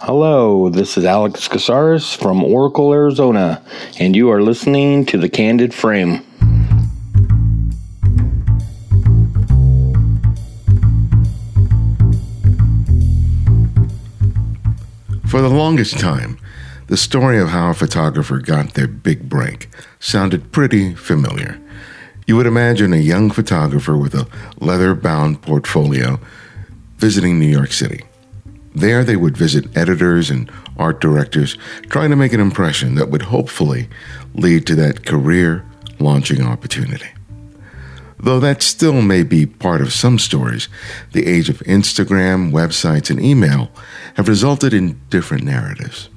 Hello, this is Alex Casares from Oracle, Arizona, and you are listening to The Candid Frame. For the longest time, the story of how a photographer got their big break sounded pretty familiar. You would imagine a young photographer with a leather bound portfolio visiting New York City. There, they would visit editors and art directors, trying to make an impression that would hopefully lead to that career launching opportunity. Though that still may be part of some stories, the age of Instagram, websites, and email have resulted in different narratives.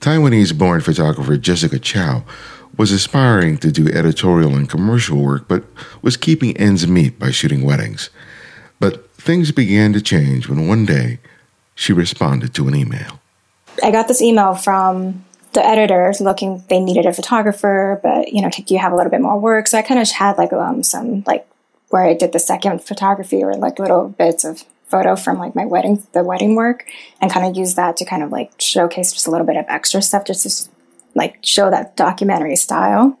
Taiwanese born photographer Jessica Chou was aspiring to do editorial and commercial work, but was keeping ends meet by shooting weddings. But things began to change when one day she responded to an email. I got this email from the editors looking they needed a photographer but you know do you have a little bit more work. So i kind of had like um some like where i did the second photography or like little bits of photo from like my wedding the wedding work and kind of use that to kind of like showcase just a little bit of extra stuff just to like show that documentary style.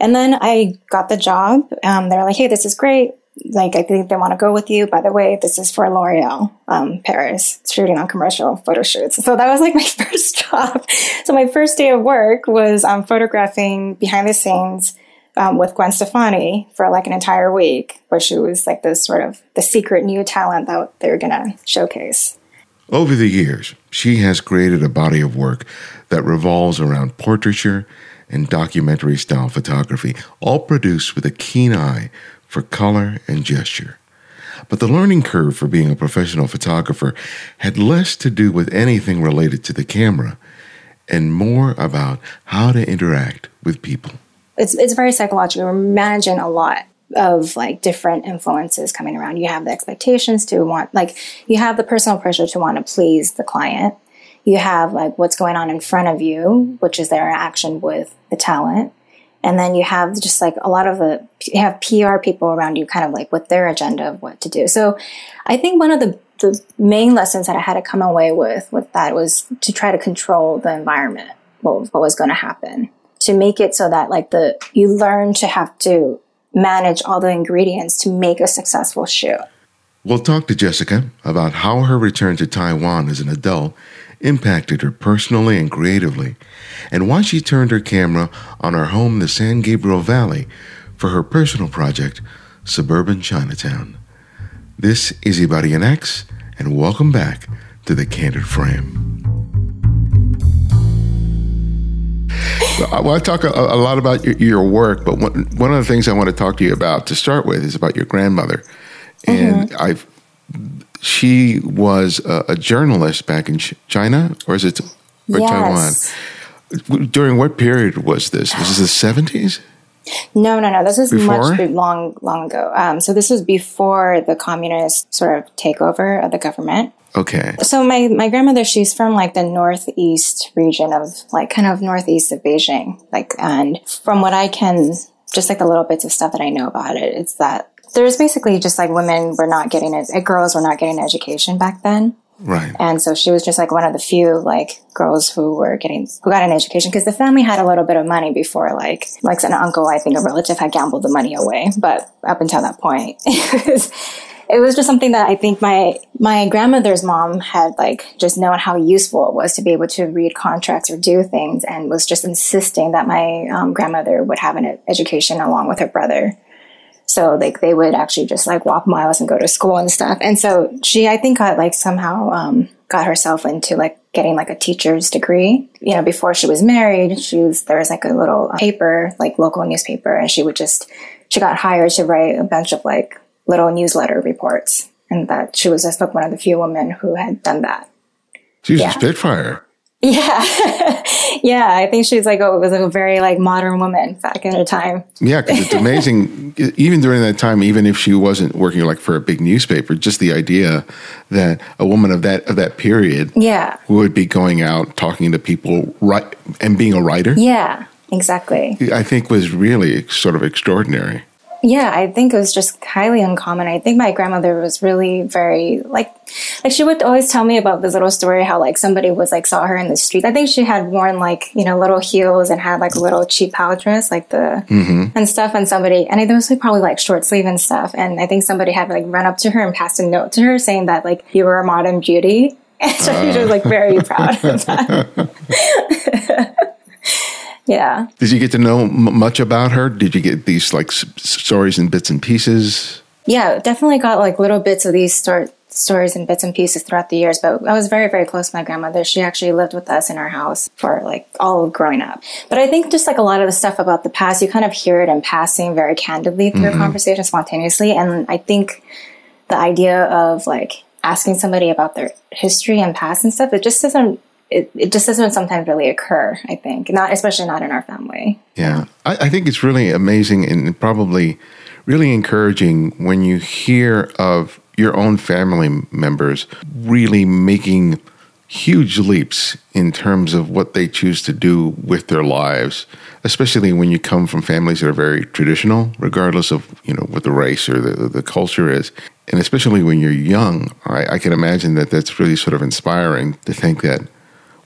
And then i got the job um, they're like hey this is great like I think they want to go with you. By the way, this is for L'Oreal um, Paris, shooting on commercial photo shoots. So that was like my first job. So my first day of work was um, photographing behind the scenes um, with Gwen Stefani for like an entire week, where she was like this sort of the secret new talent that they were gonna showcase. Over the years, she has created a body of work that revolves around portraiture and documentary style photography, all produced with a keen eye for color and gesture. But the learning curve for being a professional photographer had less to do with anything related to the camera and more about how to interact with people. It's, it's very psychological. We're managing a lot of like different influences coming around. You have the expectations to want, like, you have the personal pressure to want to please the client. You have like what's going on in front of you, which is their interaction with the talent. And then you have just like a lot of the, you have PR people around you kind of like with their agenda of what to do. So I think one of the, the main lessons that I had to come away with, with that was to try to control the environment, what, what was going to happen to make it so that like the, you learn to have to manage all the ingredients to make a successful shoot. We'll talk to Jessica about how her return to Taiwan as an adult impacted her personally and creatively, and why she turned her camera on her home in the San Gabriel Valley for her personal project, Suburban Chinatown. This is Ibarionex, and welcome back to the Candid Frame. Well, I want to talk a, a lot about your, your, work, but one, one of the things I want to talk to you about to start with is about your grandmother. And mm-hmm. I've she was a, a journalist back in China, or is it or yes. Taiwan? During what period was this? Was this the seventies? No, no, no. This is before? much long, long ago. Um, so this was before the communist sort of takeover of the government. Okay. So my my grandmother, she's from like the northeast region of like kind of northeast of Beijing. Like, and from what I can, just like the little bits of stuff that I know about it, it's that there's basically just like women were not getting it, girls were not getting education back then. Right. And so she was just like one of the few like girls who were getting, who got an education because the family had a little bit of money before like, like an uncle, I think a relative had gambled the money away. But up until that point, it was, it was just something that I think my, my grandmother's mom had like just known how useful it was to be able to read contracts or do things and was just insisting that my um, grandmother would have an education along with her brother. So like they would actually just like walk miles and go to school and stuff. And so she, I think, got like somehow um, got herself into like getting like a teacher's degree. You know, before she was married, she was there was like a little paper, like local newspaper, and she would just she got hired to write a bunch of like little newsletter reports, and that she was just like one of the few women who had done that. She's yeah. a spitfire. Yeah. Yeah. I think she's like, oh, it was a very like modern woman back in her time. Yeah. Cause it's amazing. even during that time, even if she wasn't working like for a big newspaper, just the idea that a woman of that, of that period yeah. would be going out talking to people right and being a writer. Yeah, exactly. I think was really sort of extraordinary. Yeah, I think it was just highly uncommon. I think my grandmother was really very like like she would always tell me about this little story how like somebody was like saw her in the street. I think she had worn like, you know, little heels and had like a little cheap dress, like the mm-hmm. and stuff and somebody and it was like probably like short sleeve and stuff. And I think somebody had like run up to her and passed a note to her saying that like you were a modern beauty. And so she was like very proud of that. yeah. Did you get to know m- much about her? Did you get these like s- stories and bits and pieces? Yeah, definitely got like little bits of these stor- stories and bits and pieces throughout the years. But I was very, very close to my grandmother. She actually lived with us in our house for like all of growing up. But I think just like a lot of the stuff about the past, you kind of hear it in passing very candidly through a conversation spontaneously. And I think the idea of like asking somebody about their history and past and stuff, it just doesn't. It, it just doesn't sometimes really occur. I think not, especially not in our family. Yeah, I, I think it's really amazing and probably really encouraging when you hear of your own family members really making huge leaps in terms of what they choose to do with their lives, especially when you come from families that are very traditional, regardless of you know what the race or the, the culture is. And especially when you're young, I, I can imagine that that's really sort of inspiring to think that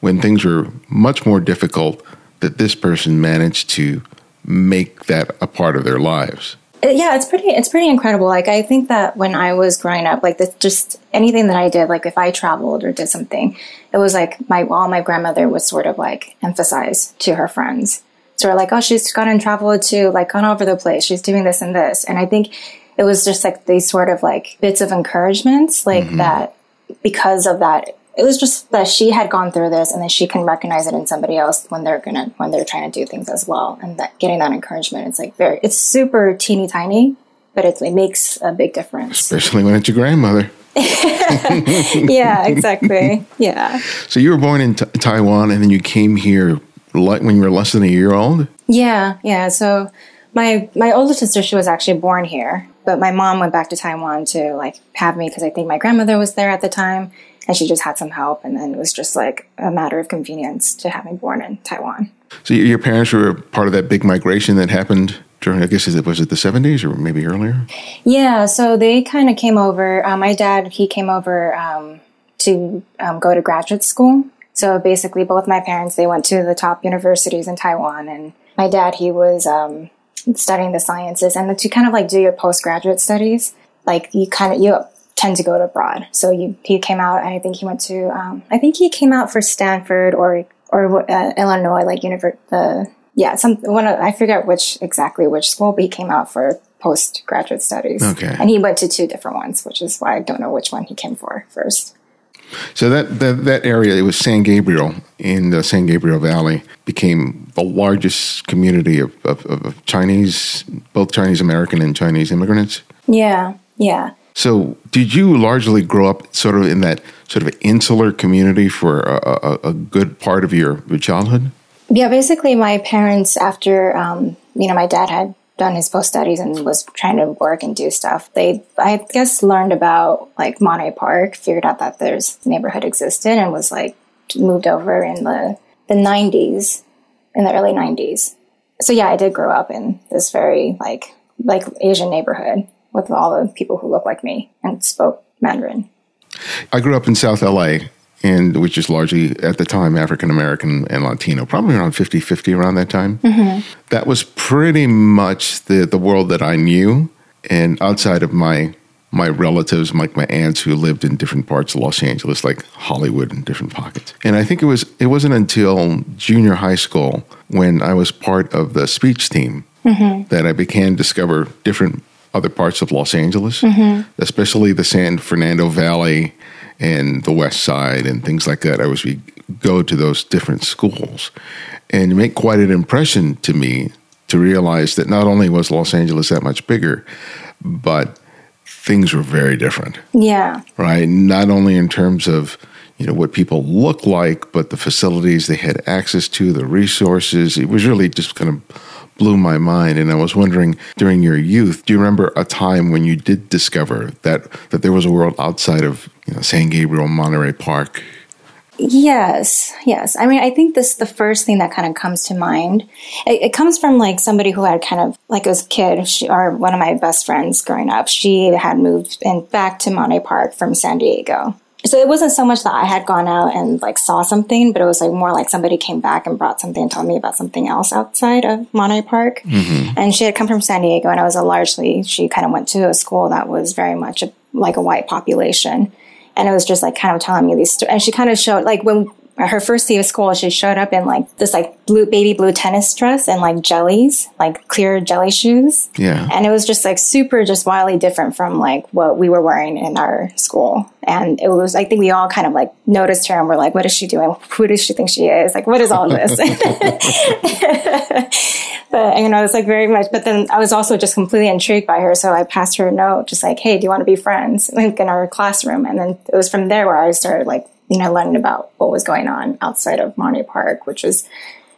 when things were much more difficult, that this person managed to make that a part of their lives. Uh, yeah it's pretty it's pretty incredible. Like i think that when i was growing up like this just anything that i did like if i traveled or did something it was like my all my grandmother was sort of like emphasize to her friends. So we're like oh she's gone and traveled to like gone over the place. She's doing this and this. And i think it was just like these sort of like bits of encouragements like that because of that it was just that she had gone through this and then she can recognize it in somebody else when they're gonna when they're trying to do things as well. And that getting that encouragement it's like very it's super teeny tiny but it, it makes a big difference. Especially when it's your grandmother. yeah exactly. Yeah. So you were born in t- Taiwan, and then you came here like when you were less than a year old. yeah yeah. So my my older sister she was actually born here but my mom went back to taiwan to like have me because i think my grandmother was there at the time and she just had some help and then it was just like a matter of convenience to have me born in taiwan So your parents were part of that big migration that happened during, I guess, is it was it the seventies or maybe earlier? Yeah, so they kind of came over. Uh, my dad, he came over um, to um, go to graduate school. So basically, both my parents, they went to the top universities in Taiwan. And my dad, he was um, studying the sciences. And to kind of like do your postgraduate studies, like you kind of, you tend to go to abroad. So you, he came out, and I think he went to, um, I think he came out for Stanford or, or uh, Illinois, like univer- the, yeah, some one of, I forget which exactly which school, but he came out for postgraduate studies. Okay. And he went to two different ones, which is why I don't know which one he came for first. So that, that that area, it was San Gabriel in the San Gabriel Valley, became the largest community of, of, of Chinese, both Chinese American and Chinese immigrants. Yeah, yeah. So, did you largely grow up sort of in that sort of insular community for a, a, a good part of your, childhood? Yeah, basically, my parents, after, um, you know, my dad had done his post studies and was trying to work and do stuff, they, I guess, learned about like Monterey Park, figured out that there's neighborhood existed and was like moved over in the, the 90s, in the early 90s. So, yeah, I did grow up in this very like, like Asian neighborhood with all the people who look like me and spoke Mandarin. I grew up in South LA, and which is largely at the time African American and Latino, probably around 50 50 around that time. Mm-hmm. That was pretty much the, the world that I knew. And outside of my my relatives, like my aunts who lived in different parts of Los Angeles, like Hollywood and different pockets. And I think it was it wasn't until junior high school when I was part of the speech team mm-hmm. that I began to discover different other parts of Los Angeles, mm-hmm. especially the San Fernando Valley and the West Side and things like that. I was we go to those different schools and make quite an impression to me to realize that not only was Los Angeles that much bigger, but things were very different Yeah. right? Not only in terms of you know what people look like, but the facilities they had access to, the resources. It was really just kind of blew my mind. And I was wondering during your youth, do you remember a time when you did discover that that there was a world outside of you know, San Gabriel, Monterey Park? Yes, yes. I mean, I think this the first thing that kind of comes to mind. It, it comes from like somebody who had kind of like as a kid, she, or one of my best friends growing up. She had moved back to Monterey Park from San Diego. So it wasn't so much that I had gone out and like saw something, but it was like more like somebody came back and brought something and told me about something else outside of Monterey Park. Mm-hmm. And she had come from San Diego, and I was a largely she kind of went to a school that was very much a, like a white population and it was just like kind of telling me these stories. And she kind of showed like when her first day of school, she showed up in like this like blue baby blue tennis dress and like jellies, like clear jelly shoes. Yeah. And it was just like super, just wildly different from like what we were wearing in our school. And it was, I think we all kind of like noticed her and we're like, what is she doing? Who does she think she is? Like, what is all this? but you know, it was like very much. But then I was also just completely intrigued by her, so I passed her a note, just like, "Hey, do you want to be friends?" Like in our classroom, and then it was from there where I started like you know learning about what was going on outside of Monterey Park, which was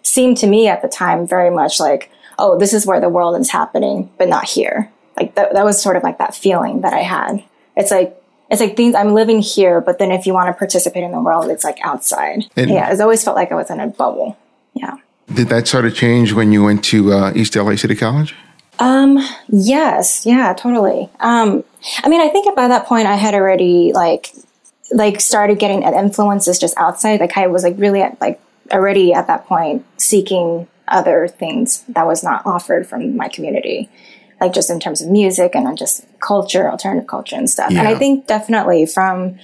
seemed to me at the time very much like, "Oh, this is where the world is happening, but not here." Like that, that was sort of like that feeling that I had. It's like it's like things I'm living here, but then if you want to participate in the world, it's like outside. And- yeah, it's always felt like I was in a bubble. Yeah. Did that sort of change when you went to uh, East LA City College? Um, yes, yeah, totally. Um, I mean, I think by that point I had already like, like started getting influences just outside. Like I was like really at, like already at that point seeking other things that was not offered from my community. Like just in terms of music and just culture, alternative culture and stuff. And I think definitely from,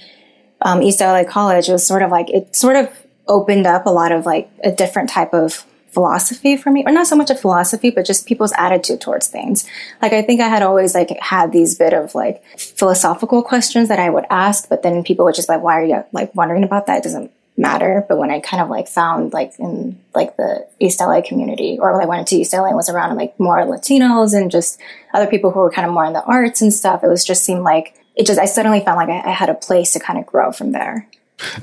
um, East LA College, it was sort of like, it sort of opened up a lot of like a different type of philosophy for me, or not so much a philosophy, but just people's attitude towards things. Like I think I had always like had these bit of like philosophical questions that I would ask, but then people would just like, why are you like wondering about that? It doesn't matter. But when I kind of like found like in like the East LA community, or when I went into East LA and was around like more Latinos and just other people who were kind of more in the arts and stuff, it was just seemed like it just I suddenly found like I, I had a place to kind of grow from there.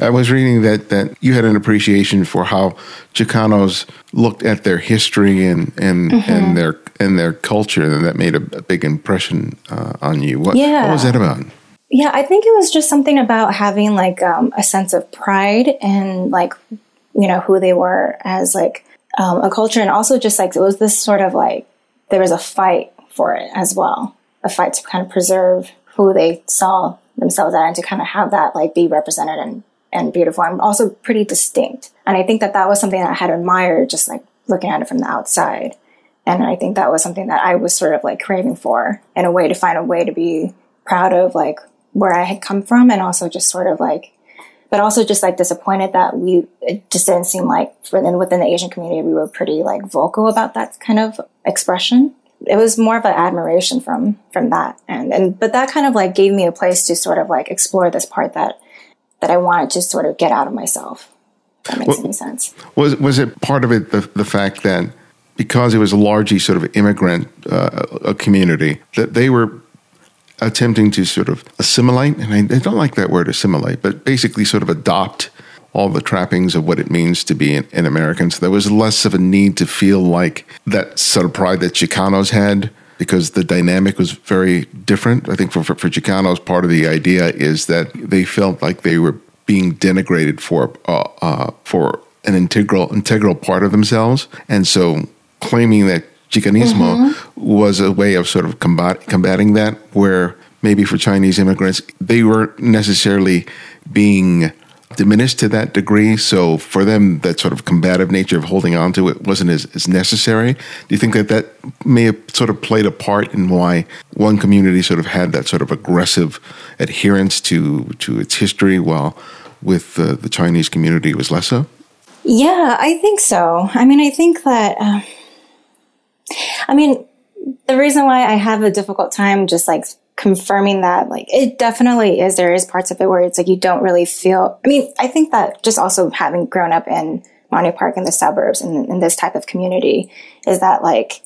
I was reading that that you had an appreciation for how Chicanos looked at their history and and Mm-hmm. and their and their culture, and that made a, a big impression uh, on you. What, Yeah. what was that about? Yeah, I think it was just something about having like um, a sense of pride and like you know who they were as like um, a culture, and also just like it was this sort of like there was a fight for it as well, a fight to kind of preserve who they saw themselves at, and to kind of have that like be represented and and beautiful, I'm also pretty distinct. And I think that that was something that I had admired, just like looking at it from the outside. And I think that was something that I was sort of like craving for in a way to find a way to be proud of like where I had come from and also just sort of like, but also just like disappointed that we, it just didn't seem like within, within the Asian community, we were pretty like vocal about that kind of expression. It was more of an admiration from, from that. And, and, but that kind of like gave me a place to sort of like explore this part that, that I wanted to sort of get out of myself. If that makes any sense. Was was it part of it the the fact that because it was a largely sort of immigrant uh, a community that they were attempting to sort of assimilate, and I, I don't like that word assimilate, but basically sort of adopt all the trappings of what it means to be an, an American. So there was less of a need to feel like that sort of pride that Chicanos had because the dynamic was very different. I think for, for, for Chicanos, part of the idea is that they felt like they were being denigrated for uh, uh, for an integral integral part of themselves, and so claiming that Chicanismo was a way of sort of combat, combating that, where maybe for Chinese immigrants they weren't necessarily being diminished to that degree. So for them, that sort of combative nature of holding on to it wasn't as, as necessary. Do you think that that may have sort of played a part in why one community sort of had that sort of aggressive adherence to to its history, while with uh, the Chinese community was less so? Yeah, I think so. I mean, I think that, um, I mean, the reason why I have a difficult time just like confirming that, like, it definitely is, there is parts of it where it's like you don't really feel, I mean, I think that just also having grown up in Monterey Park in the suburbs and in this type of community is that like,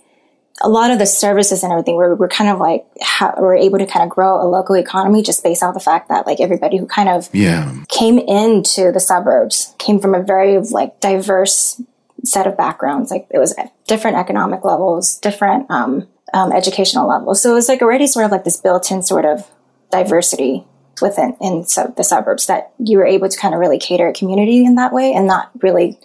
a lot of the services and everything, we're, we're kind of like, ha- we're able to kind of grow a local economy just based on the fact that like everybody who kind of Yeah, came into the suburbs came from a very like diverse set of backgrounds. Like it was different economic levels, different um, um, educational levels. So it was like already sort of like this built-in sort of diversity within in sub, the suburbs that you were able to kind of really cater a community in that way and not really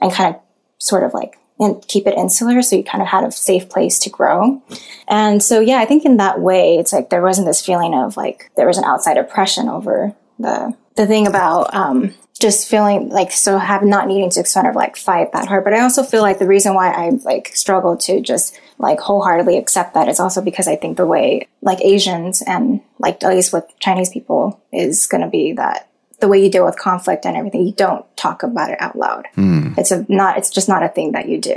and kind of sort of like and keep it insular so you kind of had a safe place to grow and so yeah i think in that way it's like there wasn't this feeling of like there was an outside oppression over the the thing about um, just feeling like so have not needing to sort of like fight that hard. But i also feel like the reason why i like struggle to just like wholeheartedly accept that is also because i think the way like asians and like at least with chinese people is going to be that the way you deal with conflict and everything you don't talk about it out loud. It's a not it's just not a thing that you do.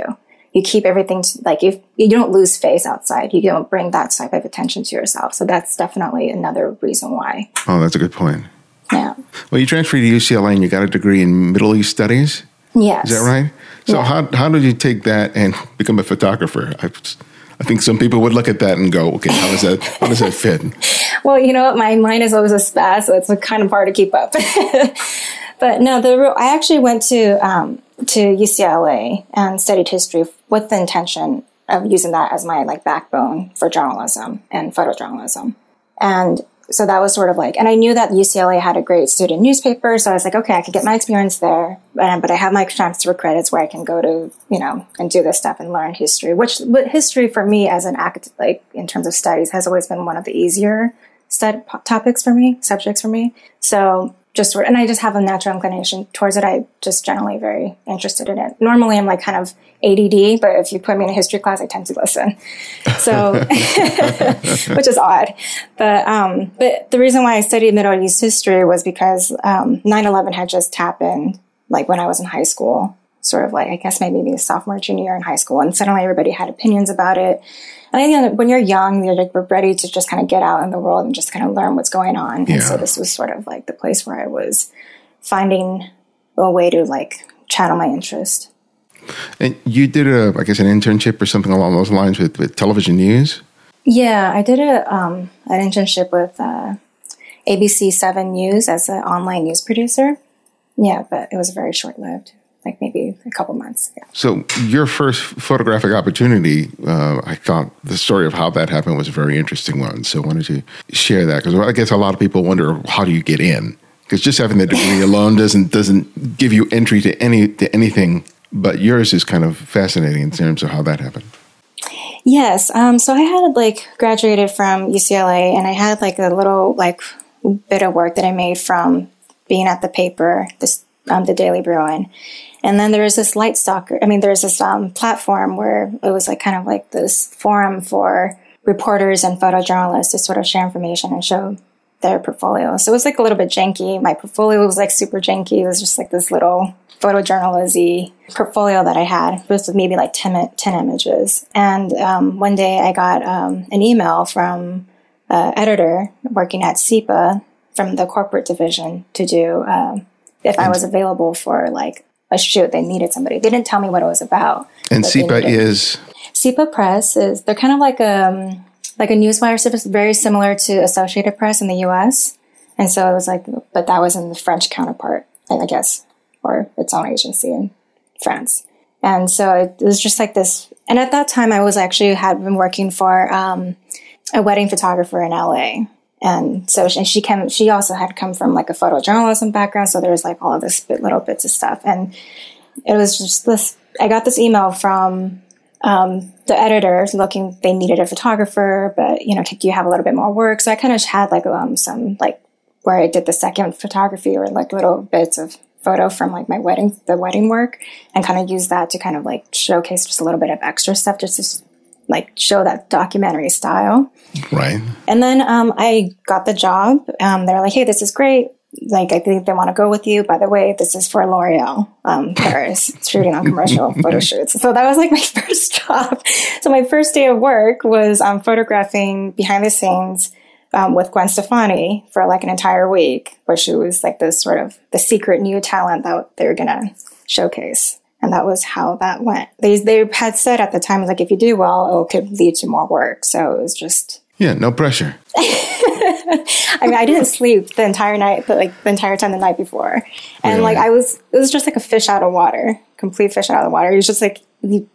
You keep everything to, like if you don't lose face outside you don't bring that type of attention to yourself. So that's definitely another reason why. Oh, that's a good point. Yeah Well, you transferred to UCLA and you got a degree in Middle East Studies. yes Is that right? So Yeah. how how did you take that and become a photographer? I, I think some people would look at that and go, okay, how does that how does that fit? Well, you know what? My mind is always a spaz, so it's kind of hard to keep up. but no, the real, I actually went to um, to UCLA and studied history with the intention of using that as my like backbone for journalism and photojournalism. And so that was sort of like, and I knew that UCLA had a great student newspaper, so I was like, okay, I could get my experience there, but, but I have my transfer credits where I can go to, you know, and do this stuff and learn history. Which, but history for me as an act, like in terms of studies, has always been one of the easier stud topics for me, subjects for me. So just and I just have a natural inclination towards it. I just generally very interested in it. Normally, I'm like kind of ADD, but if you put me in a history class, I tend to listen. So, which is odd. But um, but the reason why I studied Middle East history was because um, 9/11 had just happened, like when I was in high school, sort of like I guess maybe maybe sophomore junior year in high school, and suddenly everybody had opinions about it. And I think when you're young, you're like we're ready to just kind of get out in the world and just kind of learn what's going on. And so this was sort of like the place where I was finding a way to like channel my interest. And you did a, I guess, an internship or something along those lines with, with television news. Yeah, I did a um, an internship with uh, ABC Seven News as an online news producer. Yeah, but it was very short lived, like maybe a couple months. Yeah. So your first photographic opportunity, uh, I thought the story of how that happened was a very interesting one. So why don't you share that? Because I guess a lot of people wonder how do you get in? Because just having the degree alone doesn't doesn't give you entry to any to anything. But yours is kind of fascinating in terms of how that happened. Yes. Um, so I had like graduated from UCLA, and I had like a little like bit of work that I made from being at the paper, this um, the Daily Bruin, and then there was this Lightstalker. I mean, there was this um, platform where it was like kind of like this forum for reporters and photojournalists to sort of share information and show their portfolio. So it was like a little bit janky. My portfolio was like super janky. It was just like this little photojournalism portfolio that I had. It was maybe like 10, 10 images. And um, one day I got um, an email from an editor working at Sipa from the corporate division to do um, if I was available for like a shoot. They needed somebody. They didn't tell me what it was about. And but they Sipa needed- is Sipa Press is they're kind of like a, like a newswire service, very similar to Associated Press in the U.S. And so it was like, but that was in the French counterpart, I guess, or its own agency in France. And so it was just like this. And at that time, I was actually had been working for um, a wedding photographer in LA. And so and she came, she also had come from like a photojournalism background. So there was like all of this bit, little bits of stuff. And it was just this, I got this email from um, the editor looking, they needed a photographer, but you know, do you have a little bit more work? So I kind of had like, um, some like where I did the second photography or like little bits of photo from like my wedding, the wedding work and kind of use that to kind of like showcase just a little bit of extra stuff just to like show that documentary style. right. And then um, I got the job. Um, they're like, "Hey, this is great. Like, I think they want to go with you. By the way, this is for L'Oreal um, Paris, shooting on commercial photo shoots." So that was like my first job. So my first day of work was um, photographing behind the scenes um, with Gwen Stefani for like an entire week, where she was like this sort of the secret new talent that they were gonna showcase. And that was how that went. They they had said at the time, like if you do well, it could lead to more work. So it was just Yeah, no pressure. I mean, I didn't sleep the entire night, but like the entire time the night before. And like, I was, it was just like a fish out of water, complete fish out of the water. It was just like,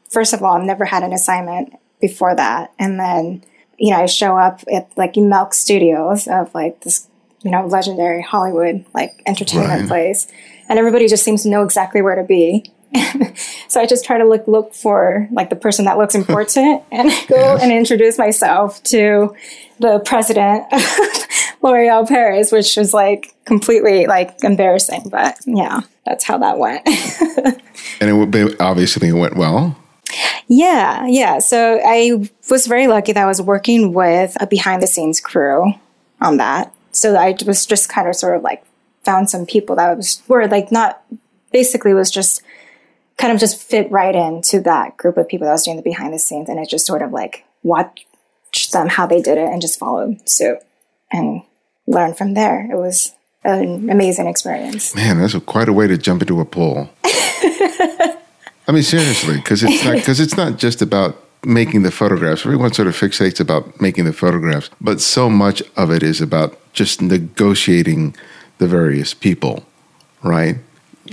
first of all, I've never had an assignment before that. And then, you know, I show up at like Milk Studios of like this you know, legendary Hollywood like entertainment Right. place, and everybody just seems to know exactly where to be. so I just try to look look for like the person that looks important and go Yes. and introduce myself to the president of L'Oreal Paris, which was like completely like embarrassing. But yeah, that's how that went. And it obviously it went well. Yeah, yeah. So I was very lucky that I was working with a behind the scenes crew on that. So I was just kind of sort of like found some people that was were like not basically was just kind of just fit right into that group of people that was doing the behind the scenes and it just sort of like watched them how they did it and just followed suit and learned from there. It was an amazing experience. Man, that's a, quite a way to jump into a pool. I mean, seriously, because it's not because it's not just about making the photographs. Everyone sort of fixates about making the photographs, but so much of it is about just negotiating the various people, right?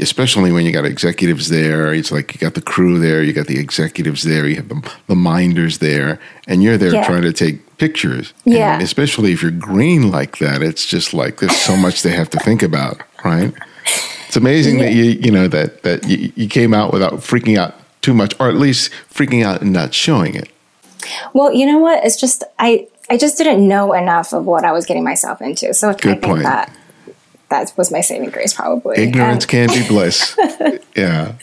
Especially when you got executives there, it's like you got the crew there, you got the executives there, you have the, the minders there, and you're there Yeah. trying to take pictures. Yeah. And especially if you're green like that, it's just like there's so much they have to think about, right? It's amazing that you you know that that you, you came out without freaking out too much, or at least freaking out and not showing it. Well, you know what? It's just I I just didn't know enough of what I was getting myself into. So I Good think point. that that was my saving grace, probably. Ignorance And, can be bliss. yeah,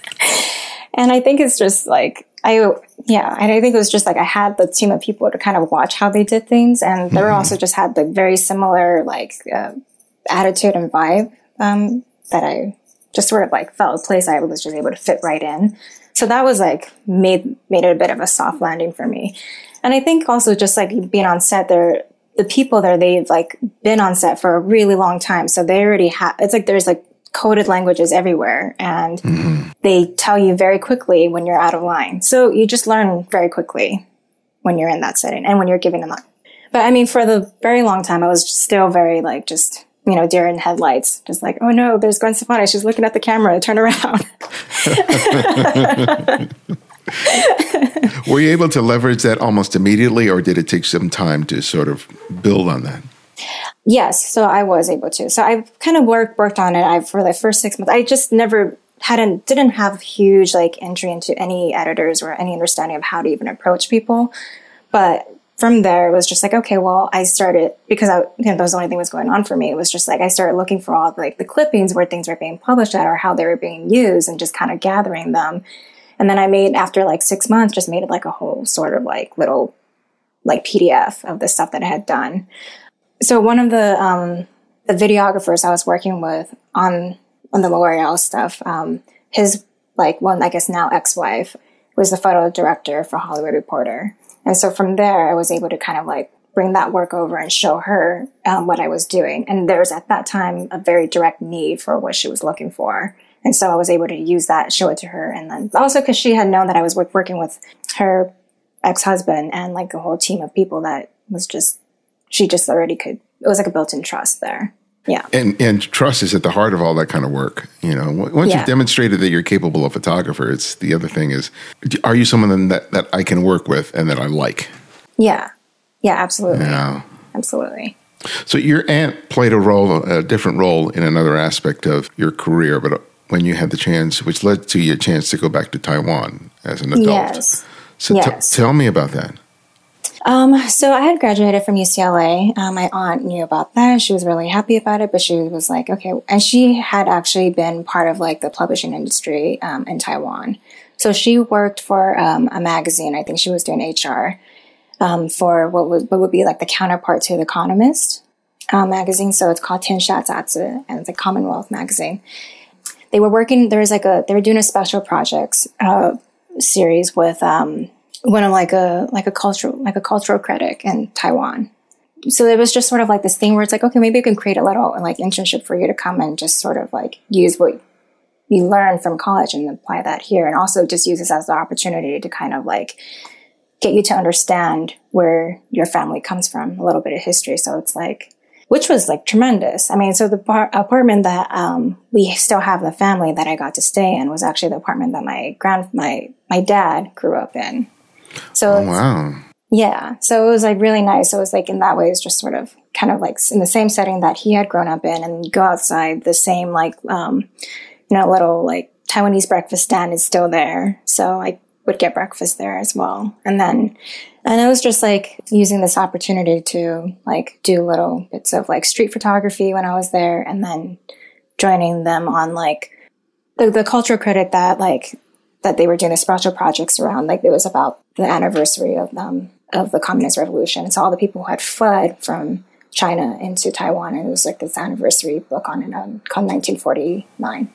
and I think it's just like I yeah, and I think it was just like I had the team of people to kind of watch how they did things, and they were also just had like very similar like uh, attitude and vibe um, that I just sort of like felt a place I was just able to fit right in. So that was like made made it a bit of a soft landing for me. And I think also just like being on set there, the people there, they've like been on set for a really long time. So they already have, it's like there's like coded languages everywhere and mm-hmm. they tell you very quickly when you're out of line. So you just learn very quickly when you're in that setting and when you're giving them up. But I mean, for the very long time, I was still very like just, you know, deer in headlights, just like, oh no, there's Gwen Stefani. She's looking at the camera. Turn around. were you able to leverage that almost immediately, or did it take some time to sort of build on that? Yes, so I was able to. So I kind of worked worked on it. I for the first six months, I just never hadn't didn't have huge like entry into any editors or any understanding of how to even approach people. But from there, it was just like okay, well, I started because I you know that was the only thing that was going on for me. It was just like I started looking for all like the clippings where things were being published at or how they were being used, and just kind of gathering them. And then I made after like six months, just made it like a whole sort of like little like PDF of the stuff that I had done so one of the um, the videographers I was working with on on the L'Oreal stuff, um, his like one I guess now ex wife was the photo director for Hollywood Reporter, and so from there I was able to kind of like bring that work over and show her um, what I was doing. And there was at that time a very direct need for what she was looking for. And so I was able to use that, show it to her. And then also because she had known that I was work- working with her ex-husband and like a whole team of people that was just, she just already could, it was like a built-in trust there. Yeah. And and trust is at the heart of all that kind of work. You know, once Yeah. you've demonstrated that you're capable of photographer, it's the other thing is, are you someone that that I can work with and that I like? Yeah. Yeah, absolutely. Yeah. Absolutely. So your aunt played a role, a different role in another aspect of your career, but when you had the chance, which led to your chance to go back to Taiwan as an adult. Yes. So t- Yes. tell me about that. Um, so I had graduated from UCLA. Uh, my aunt knew about that. She was really happy about it, but she was like, okay. And she had actually been part of like the publishing industry um, in Taiwan. So she worked for um, a magazine. I think she was doing HR um, for what would what would be like the counterpart to the Economist uh, magazine. So it's called Zatsu, and it's a Commonwealth magazine. They were working. There was like a they were doing a special projects uh, series with um, one of like a like a cultural like a cultural critic in Taiwan. So it was just sort of like this thing where it's like, okay, maybe we can create a little like internship for you to come and just sort of like use what you learn from college and apply that here, and also just use this as the opportunity to kind of like get you to understand where your family comes from, a little bit of history. So it's like, which was like tremendous. I mean, so the par- apartment that um, we still have in the family that I got to stay in was actually the apartment that my grand my my dad grew up in. So Oh, wow. yeah, so it was like really nice. So it was like in that way, it's just sort of kind of like in the same setting that he had grown up in and go outside the same like um you know little like taiwanese breakfast stand is still there so i would get breakfast there as well. And then and I was just like using this opportunity to like do little bits of like street photography when I was there and then joining them on like the, the cultural critic that like that they were doing the special projects around. Like it was about the anniversary of them of the communist revolution. And so all the people who had fled from China into Taiwan and it was like this anniversary book on it um, called 1949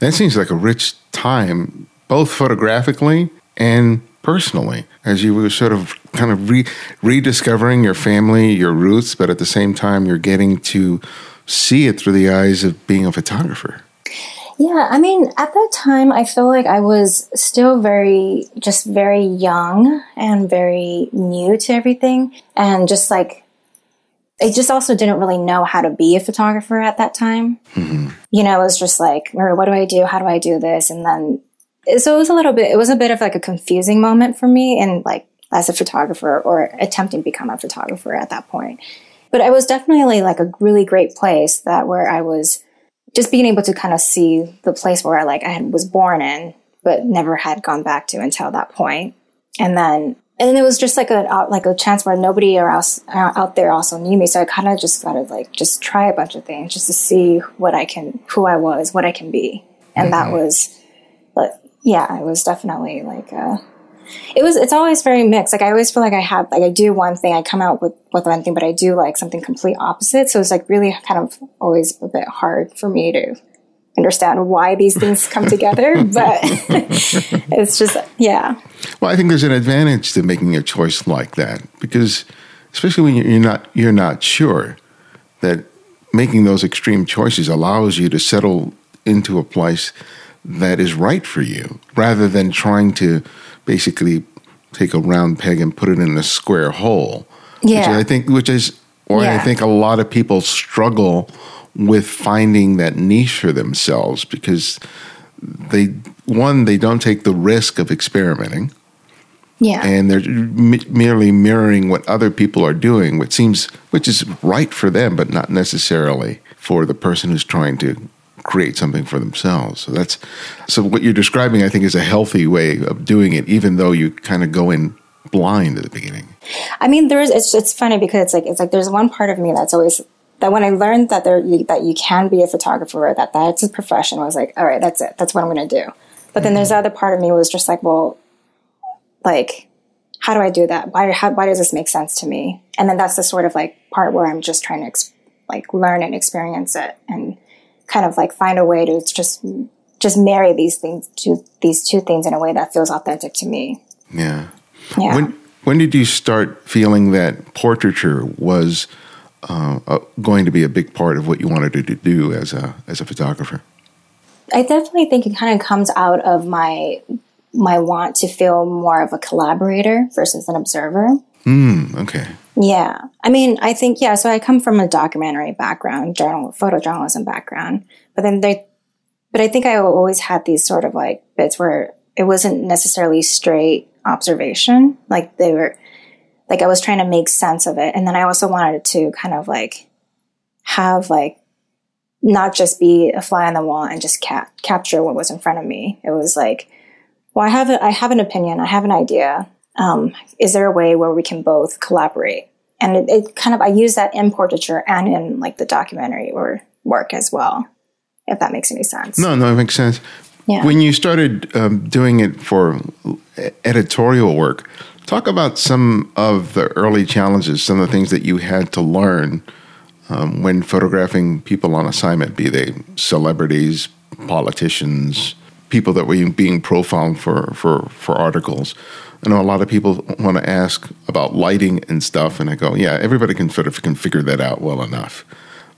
that seems like a rich time both photographically and personally as you were sort of kind of re- rediscovering your family, your roots, but at the same time, you're getting to see it through the eyes of being a photographer. Yeah, I mean, at that time, I feel like I was still very, just very young and very new to everything. And just like, I just also didn't really know how to be a photographer at that time. Mm-hmm. You know, it was just like, what do I do? How do I do this? And then so it was a little bit, it was a bit of like a confusing moment for me and like as a photographer or attempting to become a photographer at that point. But it was definitely like a really great place that where I was just being able to kind of see the place where I like I was born in, but never had gone back to until that point. And then, and then it was just like a, uh, like a chance where nobody else uh, out there also knew me. So I kind of just started like, just try a bunch of things just to see what I can, who I was, what I can be. And mm-hmm. that was, yeah, it was definitely like a, it was it's always very mixed. Like I always feel like I have like I do one thing, I come out with with one thing, but I do like something complete opposite. So it's like really kind of always a bit hard for me to understand why these things come together, but it's just yeah. Well, I think there's an advantage to making a choice like that because especially when you're not you're not sure that making those extreme choices allows you to settle into a place that is right for you rather than trying to basically take a round peg and put it in a square hole. Yeah. Which I think, which is why yeah. I think a lot of people struggle with finding that niche for themselves because they, one, they don't take the risk of experimenting. Yeah. And they're m- merely mirroring what other people are doing, which seems, which is right for them, but not necessarily for the person who's trying to create something for themselves. So that's so what you're describing I think is a healthy way of doing it even though you kind of go in blind at the beginning. I mean there's it's it's funny because it's like it's like there's one part of me that's always that when I learned that there that you can be a photographer that that's a profession I was like all right that's it that's what I'm going to do. But then mm-hmm. there's the other part of me was just like well like how do I do that? Why how, why does this make sense to me? And then that's the sort of like part where I'm just trying to ex- like learn and experience it and kind of like find a way to just just marry these things to these two things in a way that feels authentic to me. Yeah. Yeah. When when did you start feeling that portraiture was uh, uh, going to be a big part of what you wanted to do as a as a photographer? I definitely think it kind of comes out of my my want to feel more of a collaborator versus an observer. Mm, okay. Yeah. I mean, I think, yeah, so I come from a documentary background, journal, photojournalism background, but then they, but I think I always had these sort of like bits where it wasn't necessarily straight observation. Like they were, like I was trying to make sense of it. And then I also wanted to kind of like have like, not just be a fly on the wall and just cap- capture what was in front of me. It was like, well, I have a, I have an opinion. I have an idea um, is there a way where we can both collaborate? And it, it, kind of, I use that in portraiture and in like the documentary or work as well, if that makes any sense. No, no, it makes sense. Yeah. When you started um, doing it for editorial work, talk about some of the early challenges, some of the things that you had to learn um, when photographing people on assignment, be they celebrities, politicians, people that were being profiled for, for, for articles. I know a lot of people want to ask about lighting and stuff, and I go, yeah, everybody can sort of can figure that out well enough.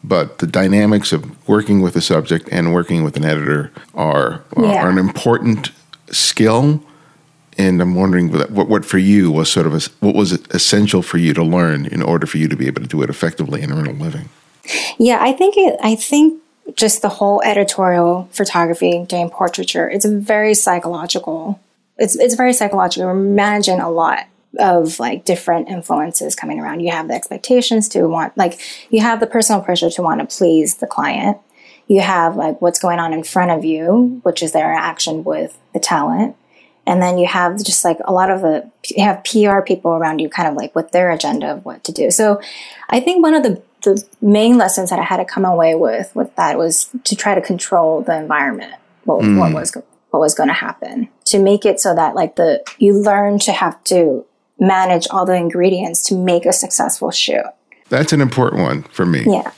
But the dynamics of working with a subject and working with an editor are uh, yeah. are an important skill. And I'm wondering what, what for you was sort of a, what was essential for you to learn in order for you to be able to do it effectively and earn a living. Yeah, I think it, I think just the whole editorial photography, doing portraiture, it's very psychological it's it's very psychological. We're managing a lot of like different influences coming around. You have the expectations to want, like, you have the personal pressure to want to please the client. You have like what's going on in front of you, which is their interaction with the talent. And then you have just like a lot of the, you have PR people around you kind of like with their agenda of what to do. So I think one of the, the main lessons that I had to come away with, with that was to try to control the environment. What, mm. what was, what was going to happen to make it so that like the, you learn to have to manage all the ingredients to make a successful shoot. That's an important one for me. Yeah.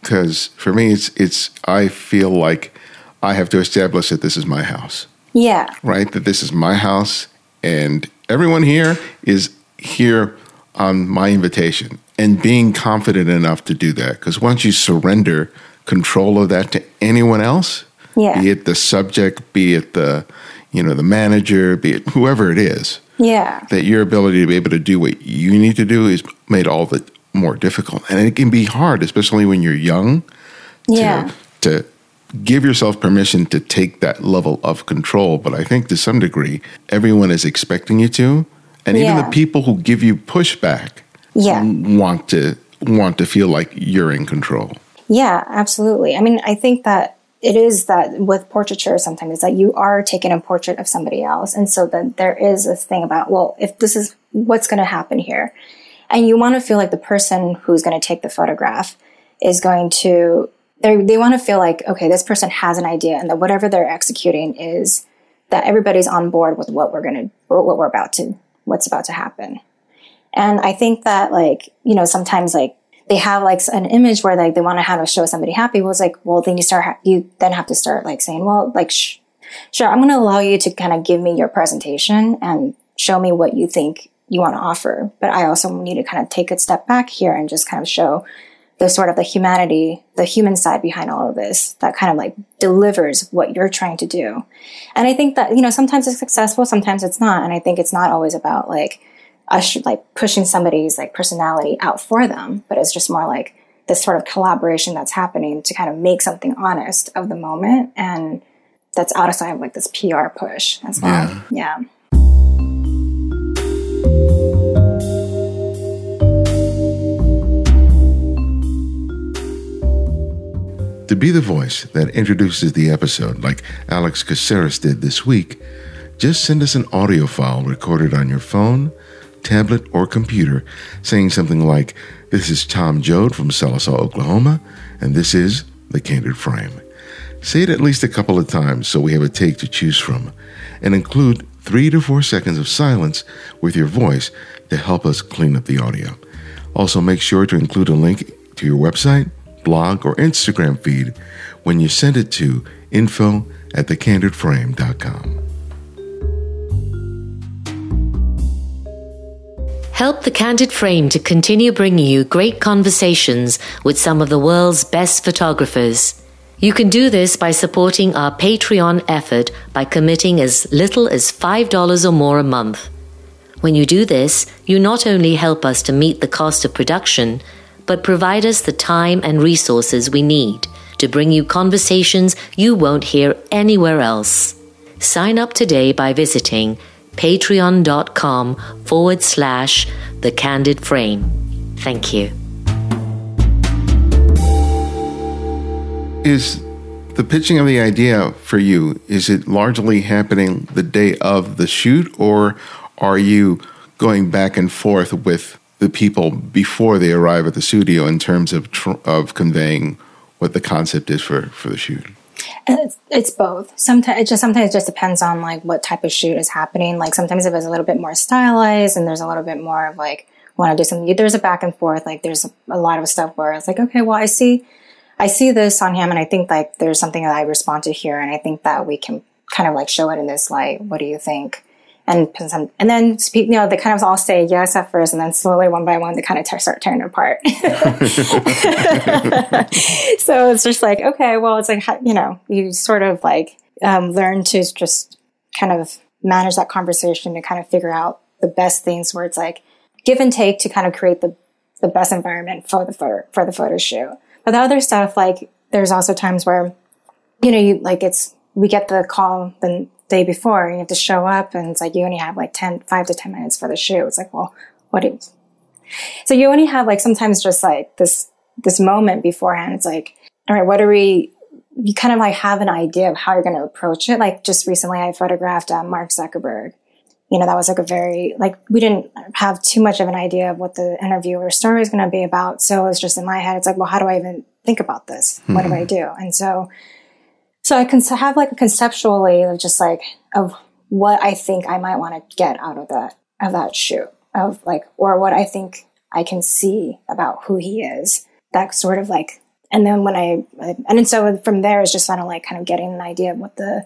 Because for me, it's, it's, I feel like I have to establish that this is my house. Yeah. Right? That this is my house and everyone here is here on my invitation and being confident enough to do that. Because once you surrender control of that to anyone else, yeah. be it the subject, be it the, you know, the manager, be it whoever it is, yeah. That your ability to be able to do what you need to do is made all the more difficult. And it can be hard, especially when you're young. Yeah. To, to give yourself permission to take that level of control. But I think to some degree, everyone is expecting you to. And even yeah. the people who give you pushback yeah. want to want to feel like you're in control. Yeah, absolutely. I mean, I think that it is that with portraiture sometimes is that you are taking a portrait of somebody else. And so then there is this thing about, well, if this is what's going to happen here, and you want to feel like the person who's going to take the photograph is going to, they want to feel like, okay, this person has an idea and that whatever they're executing is that everybody's on board with what we're going to, what we're about to, what's about to happen. And I think that like, you know, sometimes like they have like an image where like they want to have to show somebody happy was like, well, then you start, you then have to start like saying, well, like, sh- sure, I'm going to allow you to kind of give me your presentation and show me what you think you want to offer. But I also need to kind of take a step back here and just kind of show the sort of the humanity, the human side behind all of this that kind of like delivers what you're trying to do. And I think that, you know, sometimes it's successful, sometimes it's not. And I think it's not always about like, like pushing somebody's like personality out for them, but it's just more like this sort of collaboration that's happening to kind of make something honest of the moment. And that's outside of side of like this PR push as well. Yeah. yeah. To be the voice that introduces the episode, like Alex Caceres did this week, just send us an audio file recorded on your phone tablet, or computer saying something like, This is Tom Joad from Sallisaw, Oklahoma, and this is The Candid Frame. Say it at least a couple of times so we have a take to choose from, and include three to four seconds of silence with your voice to help us clean up the audio. Also, make sure to include a link to your website, blog, or Instagram feed when you send it to info at thecandidframe.com. Help the Candid Frame to continue bringing you great conversations with some of the world's best photographers. You can do this by supporting our Patreon effort by committing as little as $5 or more a month. When you do this, you not only help us to meet the cost of production, but provide us the time and resources we need to bring you conversations you won't hear anywhere else. Sign up today by visiting patreon.com forward slash the candid frame. Thank you. Is the pitching of the idea for you, is it largely happening the day of the shoot, or are you going back and forth with the people before they arrive at the studio in terms of, tr- of conveying what the concept is for, for the shoot? Uh, it's, it's both. Sometimes it just sometimes it just depends on like what type of shoot is happening. Like sometimes if it's a little bit more stylized and there's a little bit more of like want to do something. There's a back and forth. Like there's a lot of stuff where it's like, okay, well I see, I see this on him, and I think like there's something that I respond to here, and I think that we can kind of like show it in this light. What do you think? And and then you know, they kind of all say yes at first, and then slowly one by one they kind of t- start tearing apart. so it's just like okay, well, it's like you know, you sort of like um, learn to just kind of manage that conversation to kind of figure out the best things where it's like give and take to kind of create the the best environment for the photo for the photo shoot. But the other stuff, like there's also times where you know, you like it's we get the call the day before you have to show up and it's like you only have like 10, 5 to 10 minutes for the shoot. It's like, well, what do you, so you only have like sometimes just like this, this moment beforehand. It's like, all right, what are we, you kind of like have an idea of how you're going to approach it. Like just recently I photographed uh, Mark Zuckerberg. You know, that was like a very, like, we didn't have too much of an idea of what the interview or story was going to be about. So it was just in my head, it's like, well, how do I even think about this? What do I do? And so, so I can have like a conceptually of just like of what I think I might want to get out of that, of that shoot of like, or what I think I can see about who he is. That sort of like and then when I, and then so from there is just kind of like kind of getting an idea of what the,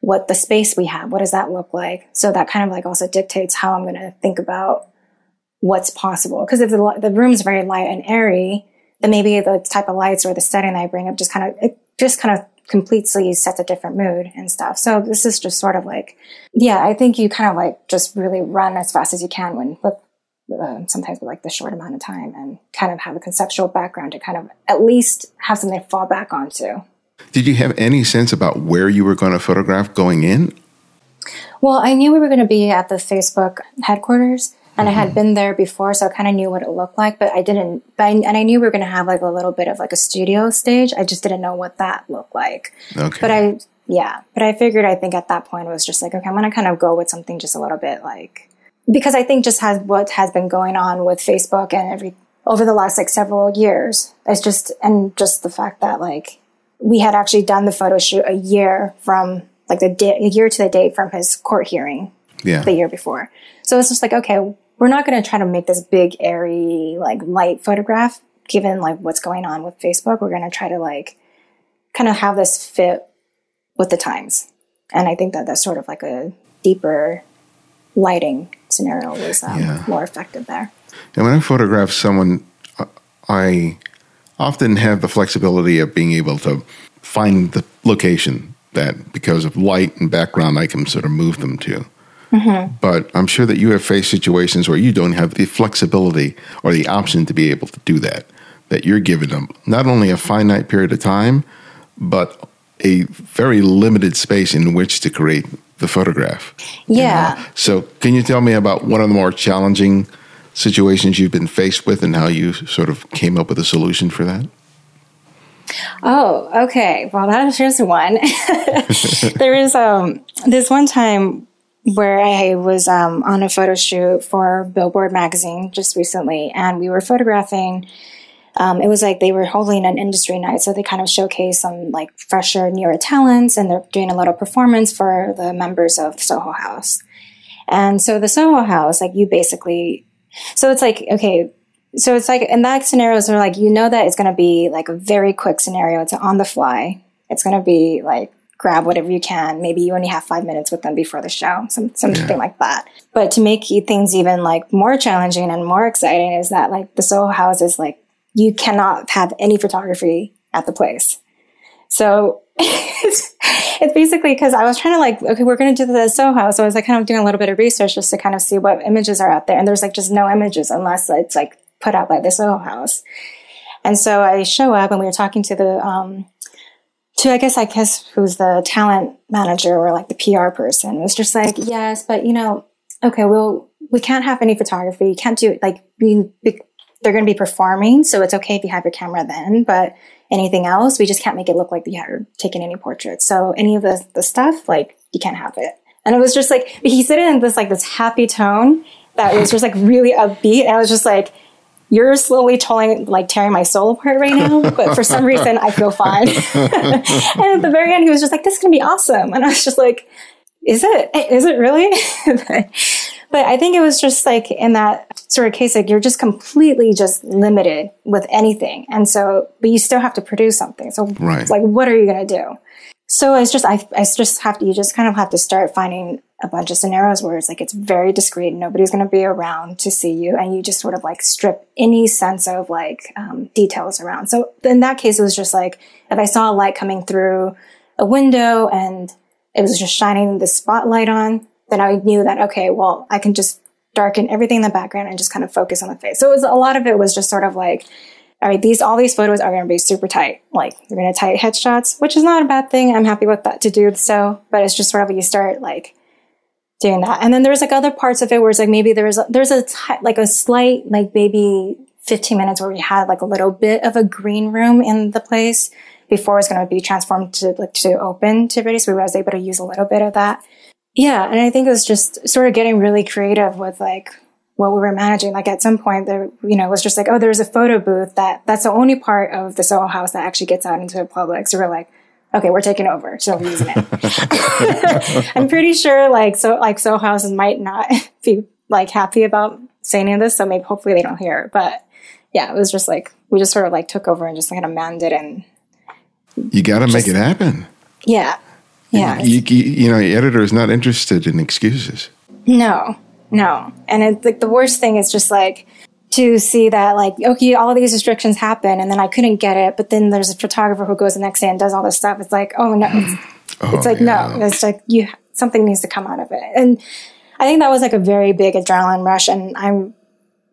what the space we have, what does that look like? So that kind of like also dictates how I'm going to think about what's possible. Cause if the, the room's very light and airy, then maybe the type of lights or the setting that I bring up just kind of, it just kind of completely sets a different mood and stuff. So this is just sort of like, yeah, I think you kind of like just really run as fast as you can when, with uh, sometimes with like the short amount of time and kind of have a conceptual background to kind of at least have something to fall back onto. Did you have any sense about where you were going to photograph going in? Well, I knew we were going to be at the Facebook headquarters and mm-hmm. I had been there before, so I kind of knew what it looked like, but I didn't, but I, and I knew we were going to have like a little bit of like a studio stage. I just didn't know what that looked like. Okay. But I, yeah, but I figured I think at that point it was just like, okay, I'm going to kind of go with something just a little bit like because I think just has what has been going on with Facebook and every over the last like several years. It's just and just the fact that like we had actually done the photo shoot a year from like the day, a year to the date from his court hearing. Yeah. The year before. So it's just like, okay, we're not going to try to make this big, airy, like light photograph given like what's going on with Facebook. We're going to try to like kind of have this fit with the times. And I think that that's sort of like a deeper lighting scenario was um, yeah. more effective there. And when I photograph someone, I often have the flexibility of being able to find the location that, because of light and background, I can sort of move them to. Mm-hmm. But I'm sure that you have faced situations where you don't have the flexibility or the option to be able to do that. That you're given them not only a finite period of time, but a very limited space in which to create the photograph. Yeah. You know? So, can you tell me about one of the more challenging situations you've been faced with and how you sort of came up with a solution for that? Oh, okay. Well, that is just one. there is um, this one time where I was um, on a photo shoot for Billboard magazine just recently, and we were photographing um, it was like they were holding an industry night, so they kind of showcased some like fresher, newer talents, and they're doing a little performance for the members of Soho House. And so the Soho House, like you basically, so it's like okay, so it's like in that scenario, so like you know that it's going to be like a very quick scenario. It's on the fly. It's going to be like grab whatever you can. Maybe you only have five minutes with them before the show, some, something yeah. like that. But to make things even like more challenging and more exciting is that like the Soho House is like you cannot have any photography at the place. So it's, it's basically because I was trying to like, okay, we're going to do the Soho. So I was like kind of doing a little bit of research just to kind of see what images are out there. And there's like just no images unless it's like put out by the Soho House. And so I show up and we were talking to the, um, to I guess I guess who's the talent manager or like the PR person. Was just like, yes, but you know, okay, well, we can't have any photography. You can't do it like we, they're going to be performing. So it's okay if you have your camera then, but anything else, we just can't make it look like you're taking any portraits. So any of the, the stuff, like you can't have it. And it was just like, he said it in this like this happy tone that was just like really upbeat. And I was just like, you're slowly tolling, like tearing my soul apart right now, but for some reason I feel fine. and at the very end, he was just like, this is going to be awesome. And I was just like, is it? Is it really? But I think it was just like in that sort of case, like you're just completely just limited with anything. And so, but you still have to produce something. So right. like, what are you going to do? So it's just, I, I just have to, you just kind of have to start finding a bunch of scenarios where it's like, it's very discreet. Nobody's going to be around to see you. And you just sort of like strip any sense of like, um, details around. So in that case, it was just like, if I saw a light coming through a window and it was just shining the spotlight on, then I knew that, okay, well, I can just darken everything in the background and just kind of focus on the face. So it was a lot of it was just sort of like all right, these all these photos are going to be super tight. Like you're going to tight headshots, which is not a bad thing. I'm happy with that to do so, but it's just wherever you start like doing that. And then there's like other parts of it where it's like maybe there's a, there's a t- like a slight like maybe 15 minutes where we had like a little bit of a green room in the place before it's going to be transformed to like to open to everybody. So we was able to use a little bit of that. Yeah, and I think it was just sort of getting really creative with like what we were managing. Like at some point there, you know, it was just like, oh, there's a photo booth that that's the only part of the Soho House that actually gets out into the public. So we're like, okay, we're taking over. So we're using it. I'm pretty sure like so like Soho houses might not be like happy about saying this. So maybe hopefully they don't hear it. But yeah, it was just like we just sort of like took over and just kind of manned it and You got to make it happen. yeah. Yeah. You, you, you know, your editor is not interested in excuses. No, no. And it's like the worst thing is just like to see that like, okay, all these restrictions happen and then I couldn't get it, but then there's a photographer who goes the next day and does all this stuff. It's like, oh no. It's, Oh, it's like, yeah. no, it's like you, something needs to come out of it. And I think that was like a very big adrenaline rush. And I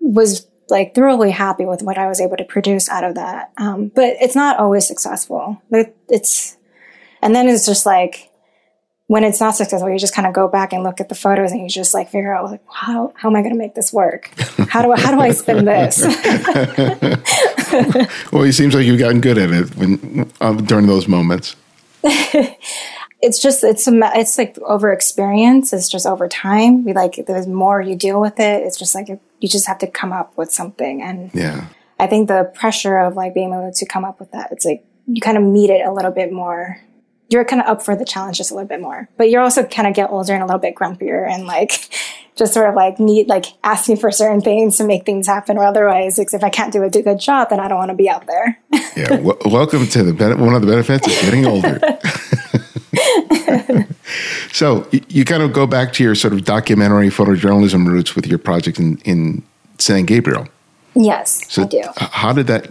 was like thoroughly happy with what I was able to produce out of that. Um, but it's not always successful. It, it's, and then it's just like, when it's not successful, you just kind of go back and look at the photos and you just like figure out like, how, how am I going to make this work? How do I, how do I spin this? Well, it seems like you've gotten good at it when uh, during those moments. it's just, it's, a, it's like over experience. It's just over time. We like, there's more you deal with it. It's just like, you just have to come up with something. And Yeah. I think the pressure of like being able to come up with that, it's like you kind of meet it a little bit more. You're kind of up for the challenge just a little bit more, but you're also kind of get older and a little bit grumpier and like just sort of like need like asking for certain things to make things happen. Or otherwise, because if I can't do a good job, then I don't want to be out there. Yeah. w- welcome to the ben- one of the benefits of getting older. so you, kind of go back to your sort of documentary photojournalism roots with your project in, in San Gabriel. yes, So I do. how did that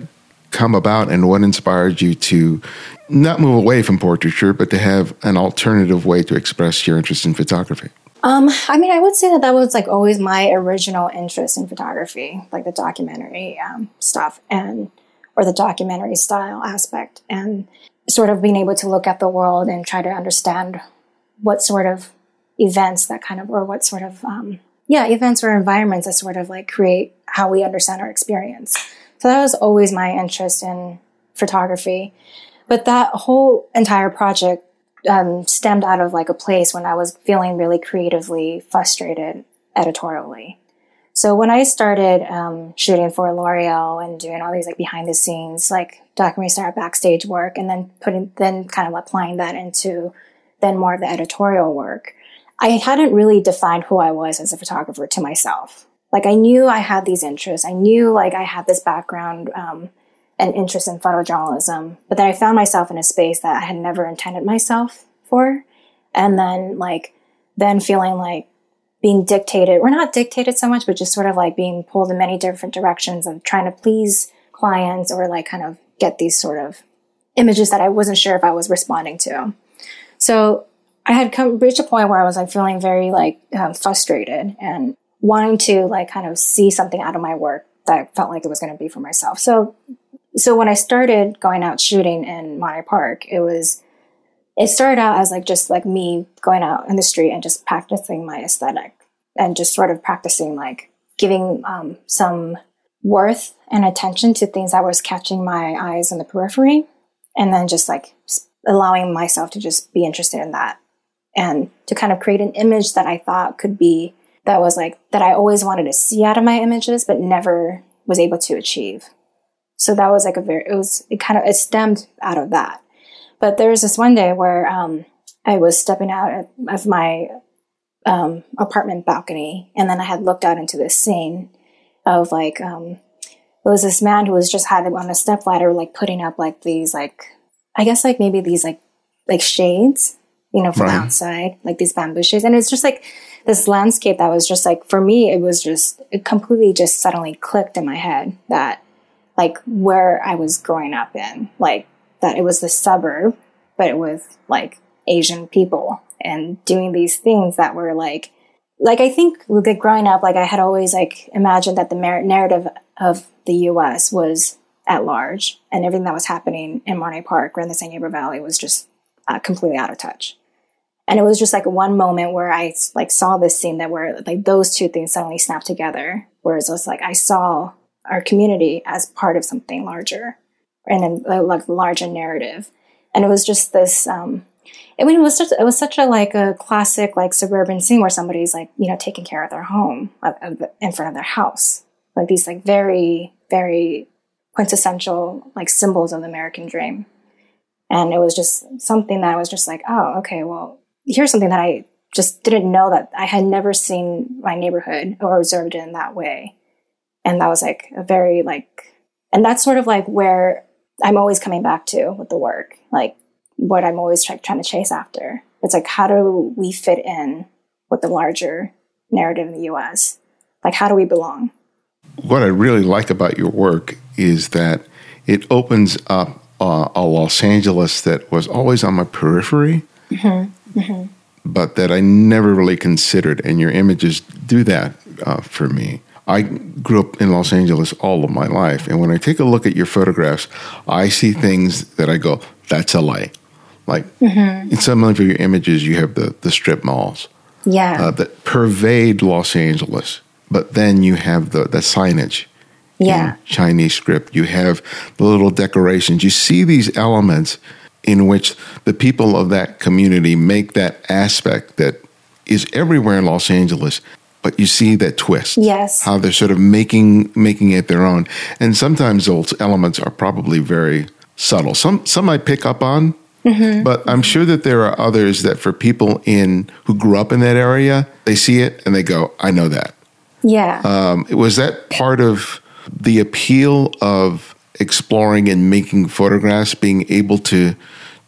come about and what inspired you to not move away from portraiture, but to have an alternative way to express your interest in photography? Um, I mean, I would say that that was like always my original interest in photography, like the documentary um, stuff and or the documentary style aspect, and sort of being able to look at the world and try to understand what sort of events that kind of or what sort of um, yeah events or environments that sort of like create how we understand our experience. So that was always my interest in photography, but that whole entire project um, stemmed out of like a place when I was feeling really creatively frustrated editorially. So when I started um, shooting for L'Oreal and doing all these like behind the scenes like documentary style backstage work, and then putting then kind of applying that into then more of the editorial work, I hadn't really defined who I was as a photographer to myself. Like I knew I had these interests. I knew like I had this background um, and interest in photojournalism, but then I found myself in a space that I had never intended myself for. And then like, then feeling like being dictated, or not dictated so much, but just sort of like being pulled in many different directions of trying to please clients or like kind of get these sort of images that I wasn't sure if I was responding to. So I had come reached a point where I was like feeling very like um, frustrated and wanting to like kind of see something out of my work that I felt like it was going to be for myself. So, so when I started going out shooting in Monterey Park, it was, it started out as like just like me going out in the street and just practicing my aesthetic and just sort of practicing like giving um, some worth and attention to things that was catching my eyes in the periphery and then just like allowing myself to just be interested in that and to kind of create an image that I thought could be that was like that I always wanted to see out of my images but never was able to achieve. So that was like a very it was it kind of it stemmed out of that. But there was this one day where um, I was stepping out of- my um, apartment balcony and then I had looked out into this scene of like um, it was this man who was just had on a step ladder like putting up like these like I guess like maybe these like like shades, you know, from Right. outside, like these bamboo shades. And it's just like this landscape that was just like for me, it was just it completely just suddenly clicked in my head that like where I was growing up in, like that it was the suburb, but it was like Asian people and doing these things that were like like I think like growing up, like I had always like imagined that the narrative of the U.S. was at large and everything that was happening in Monterey Park or in the San Gabriel Valley was just uh, completely out of touch. And it was just like one moment where I like saw this scene that where like those two things suddenly snapped together. Whereas it was like I saw our community as part of something larger and a like larger narrative. And it was just this, um, I mean, it was such, it was such a like a classic like suburban scene where somebody's like, you know, taking care of their home of, of in front of their house. Like these like very, very quintessential like symbols of the American dream. And it was just something that I was just like, oh, okay, well, here's something that I just didn't know that I had never seen my neighborhood or observed it in that way. And that was like a very like, and that's sort of like where I'm always coming back to with the work, like what I'm always try, trying to chase after. It's like, how do we fit in with the larger narrative in the US? Like, how do we belong? What I really like about your work is that it opens up uh, a Los Angeles that was always on my periphery, mm-hmm. Mm-hmm. but that I never really considered. And your images do that uh, for me. I grew up in Los Angeles all of my life. And when I take a look at your photographs, I see things that I go, that's LA. Like mm-hmm. in some of your images, you have the, the strip malls. Yeah. Uh, that pervade Los Angeles. But then you have the, the signage. Yeah. Chinese script. You have the little decorations. You see these elements in which the people of that community make that aspect that is everywhere in Los Angeles but you see that twist. Yes. How they're sort of making making it their own. And sometimes those elements are probably very subtle. Some some I pick up on, mm-hmm. but I'm sure that there are others that for people in who grew up in that area, they see it and they go, I know that. Yeah. Um, was that part of the appeal of exploring and making photographs, being able to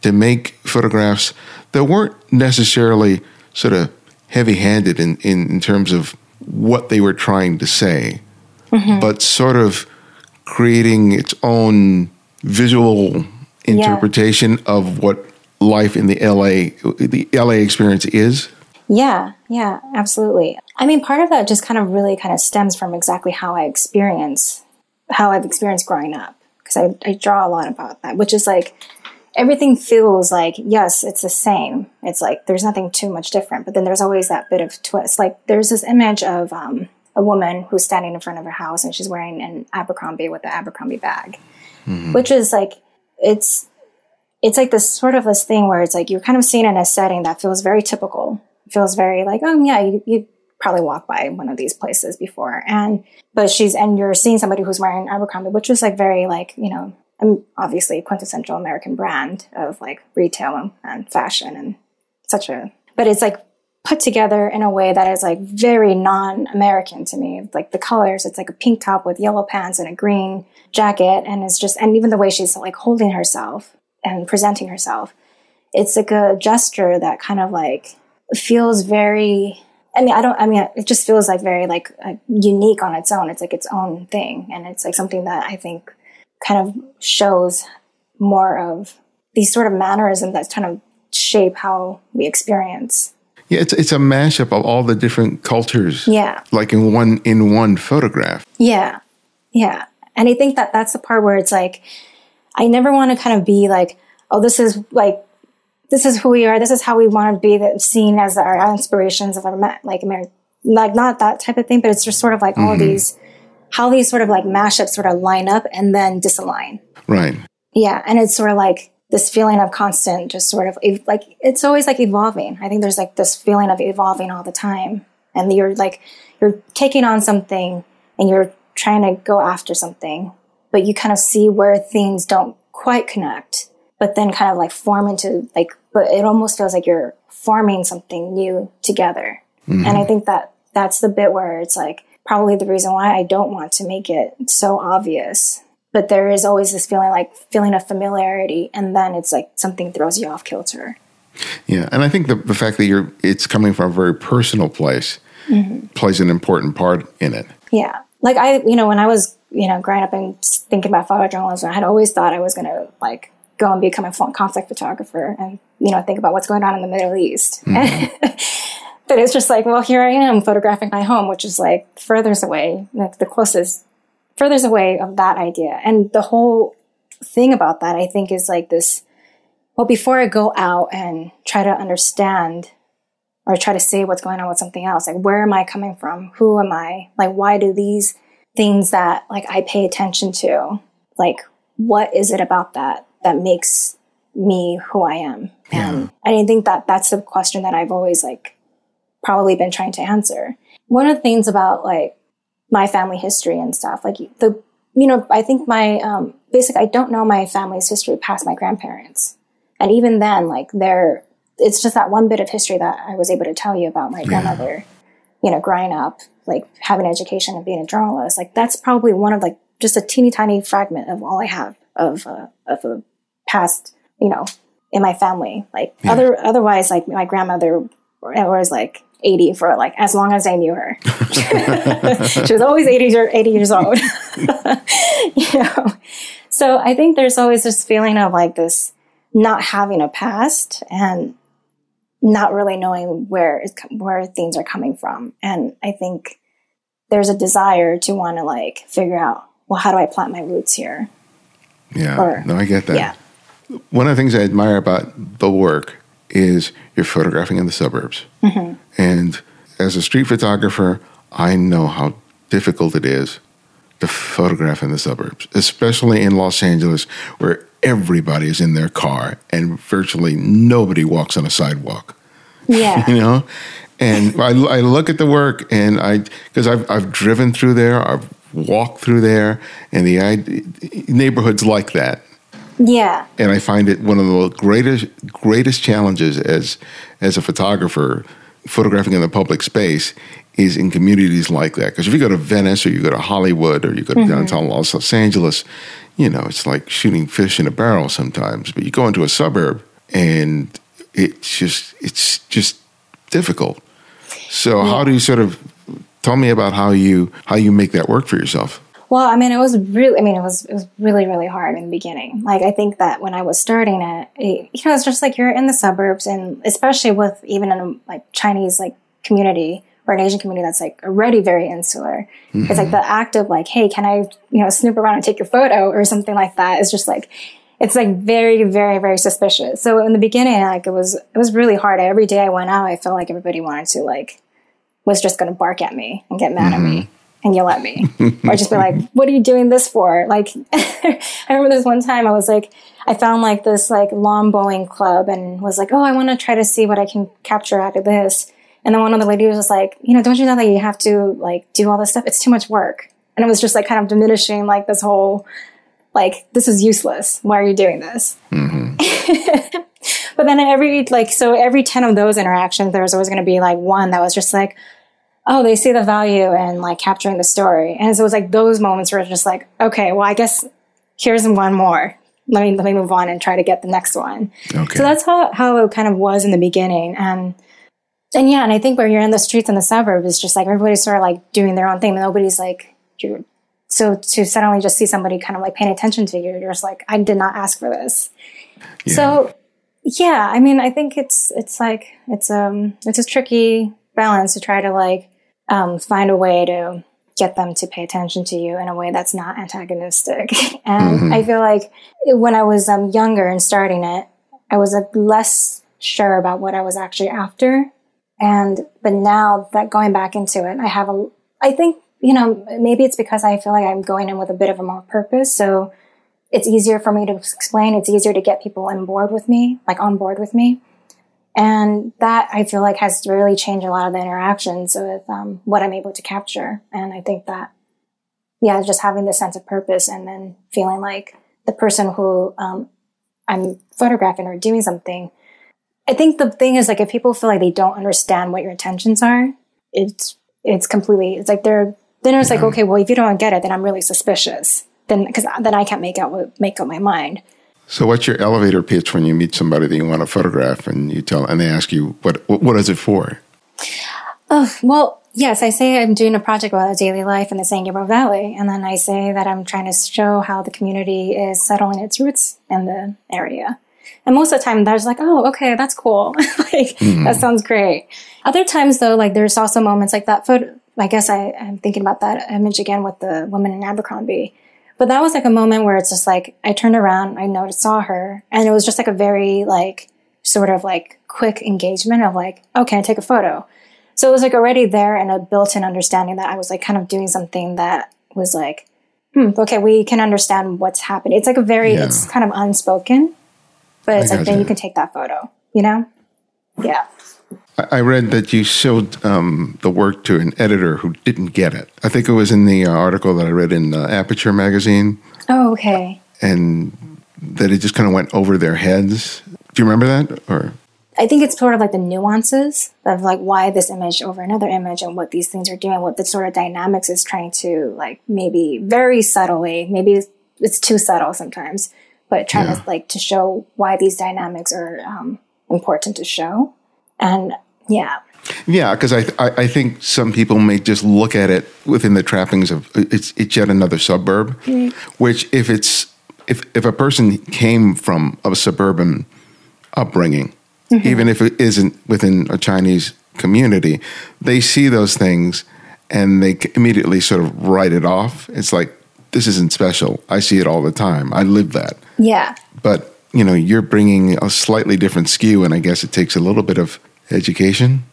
to make photographs that weren't necessarily sort of heavy handed in, in, in, terms of what they were trying to say, mm-hmm. but sort of creating its own visual interpretation yeah. of what life in the LA the LA experience is. Yeah, yeah, absolutely. I mean, part of that just kind of really kind of stems from exactly how I experience how I've experienced growing up because I, I draw a lot about that, which is like everything feels like yes it's the same. It's like there's nothing too much different but then there's always that bit of twist. Like there's this image of um, a woman who's standing in front of her house and she's wearing an abercrombie with the abercrombie bag mm-hmm. which is like it's it's like this sort of this thing where it's like you're kind of seeing in a setting that feels very typical. Feels very like oh yeah you, you probably walk by one of these places before and but she's and you're seeing somebody who's wearing abercrombie which is like very like you know um, obviously quintessential American brand of like retail and fashion and such a, but it's like put together in a way that is like very non-American to me. Like the colors, it's like a pink top with yellow pants and a green jacket. And it's just, and even the way she's like holding herself and presenting herself, it's like a gesture that kind of like feels very, I mean, I don't, I mean, it just feels like very like uh, unique on its own. It's like its own thing. And it's like something that I think kind of shows more of these sort of mannerisms that kind of shape how we experience. Yeah, it's it's a mashup of all the different cultures. Yeah, like in one in one photograph. Yeah, yeah, and I think that that's the part where it's like, I never want to kind of be like, oh, this is like, this is who we are. This is how we want to be seen as our inspirations of our like American, like not that type of thing, but it's just sort of like mm-hmm. all these how these sort of like mashups sort of line up and then disalign. Right. Yeah. And it's sort of like this feeling of constant, just sort of like, it's always like evolving. I think there's like this feeling of evolving all the time. And you're like, you're taking on something and you're trying to go after something, but you kind of see where things don't quite connect, but then kind of like form into like, but it almost feels like you're forming something new together. Mm-hmm. And I think that that's the bit where it's like, probably the reason why I don't want to make it so obvious. But there is always this feeling like feeling of familiarity, and then it's like something throws you off kilter. Yeah, and I think the, the fact that you're it's coming from a very personal place mm-hmm. plays an important part in it. Yeah, like I, you know, when I was you know growing up and thinking about photojournalism, I had always thought I was going to like go and become a conflict photographer and you know think about what's going on in the Middle East. Mm-hmm. but it's just like, well, here I am photographing my home, which is like furthest away, like the closest furthers away of that idea. And the whole thing about that, I think, is like this. Well, before I go out and try to understand or try to say what's going on with something else, like where am I coming from? Who am I? Like, why do these things that like I pay attention to, like, what is it about that that makes me who I am? Yeah. And I think that that's the question that I've always like probably been trying to answer. One of the things about like my family history and stuff, like the, you know, I think my, um, basic, I don't know my family's history past my grandparents. And even then, like they're, it's just that one bit of history that I was able to tell you about my grandmother, you know, growing up, like having an education and being a journalist. Like that's probably one of like just a teeny tiny fragment of all I have of, uh, of a past, you know, in my family. Like other, otherwise, like my grandmother was like 80 for like as long as I knew her. she was always 80 or 80 years old. you know. So I think there's always this feeling of like this not having a past and not really knowing where where things are coming from. And I think there's a desire to want to like figure out, well, how do I plant my roots here? Yeah. Or- no, I get that. Yeah. One of the things I admire about the work is you're photographing in the suburbs. Mm-hmm. And as a street photographer, I know how difficult it is to photograph in the suburbs, especially in Los Angeles, where everybody is in their car and virtually nobody walks on a sidewalk. Yeah. you know and I, I look at the work and i because I've, I've driven through there i've walked through there and the I, neighborhoods like that yeah. and i find it one of the greatest greatest challenges as as a photographer photographing in the public space is in communities like that. Because if you go to venice or you go to hollywood or you go to mm-hmm. downtown los, los angeles you know it's like shooting fish in a barrel sometimes. But you go into a suburb and it's just it's just difficult. So how do you sort of tell me about how you how you make that work for yourself Well, I mean, it was really, I mean, it was, it was really, really hard in the beginning. Like, I think that when I was starting it, it you know, it's just like you're in the suburbs and especially with even in a like Chinese like community or an Asian community that's like already very insular. It's like mm-hmm. the act of like, Hey, can I, you know, snoop around and take your photo or something like that is just like, it's like very, very, very suspicious. So in the beginning, like it was, it was really hard. Every day I went out, I felt like everybody wanted to like, was just going to bark at me and get mad at me mm-hmm. And yell at me or just be like, what are you doing this for? Like, I remember this one time I was like, I found like this like lawn bowling club and was like, oh, I want to try to see what I can capture out of this. And then one of the ladies was like, you know, don't you know that you have to like do all this stuff? It's too much work. And it was just like kind of diminishing like this whole, like, this is useless. Why are you doing this? Mm-hmm. but then every, like, so every 10 of those interactions, there was always going to be like one that was just like, oh, they see the value in like capturing the story. And so it was like those moments where it's just like, okay, well, I guess here's one more. Let me, let me move on and try to get the next one. okay So that's how, how it kind of was in the beginning. And, and yeah, and I think where you're in the streets in the suburbs, is just like everybody's sort of like doing their own thing. Nobody's like, you're, so to suddenly just see somebody kind of like paying attention to you, you're just like, I did not ask for this. Yeah. So yeah, I mean, I think it's, it's like, it's, um, it's a tricky balance to try to like, um, find a way to get them to pay attention to you in a way that's not antagonistic. and I feel like when I was um, younger and starting it, I was uh, less sure about what I was actually after. And, but now that going back into it, I have a, I think, you know, maybe it's because I feel like I'm going in with a bit of a more purpose. So it's easier for me to explain. It's easier to get people on board with me, like on board with me. And that I feel like has really changed a lot of the interactions with um, what I'm able to capture. And I think that, yeah, just having this sense of purpose and then feeling like the person who um, I'm photographing or doing something. I think the thing is like if people feel like they don't understand what your intentions are, it's it's completely it's like they're then it's like okay, well if you don't get it, then I'm really suspicious. Then because then I can't make out what make up my mind. So, what's your elevator pitch when you meet somebody that you want to photograph, and you tell, and they ask you, "What? What, is it for?" Oh, well, yes, I say I'm doing a project about daily life in the San Gabriel Valley, and then I say that I'm trying to show how the community is settling its roots in the area. And most of the time, there's like, oh, okay, that's cool. like, hmm. that sounds great. Other times, though, like, there's also moments like that photo, I guess I, I'm thinking about that image again with the woman in Abercrombie. But that was like a moment where it's just like I turned around, I noticed, saw her, and it was just like a very like sort of like quick engagement of like, okay, I take a photo. So it was like already there and a built-in understanding that I was like kind of doing something that was like, hmm, okay, we can understand what's happening. It's like a very, Yeah. it's kind of unspoken, but it's I like then gotcha. you can take that photo, you know? Yeah. I read that you showed um, the work to an editor who didn't get it. I think it was in the uh, article that I read in uh, Aperture magazine, Oh, okay. and that it just kind of went over their heads. Do you remember that? Or I think it's sort of like the nuances of like why this image over another image and what these things are doing, what the sort of dynamics is trying to like maybe very subtly, maybe it's, it's too subtle sometimes, but trying Yeah. to like to show why these dynamics are um, important to show. And yeah, yeah, because I, I I think some people may just look at it within the trappings of it's it's yet another suburb, mm-hmm. which if it's if if a person came from a suburban upbringing, mm-hmm. even if it isn't within a Chinese community, they see those things and they immediately sort of write it off. It's like this isn't special. I see it all the time. I live that. yeah, But you know, you're bringing a slightly different skew, and I guess it takes a little bit of education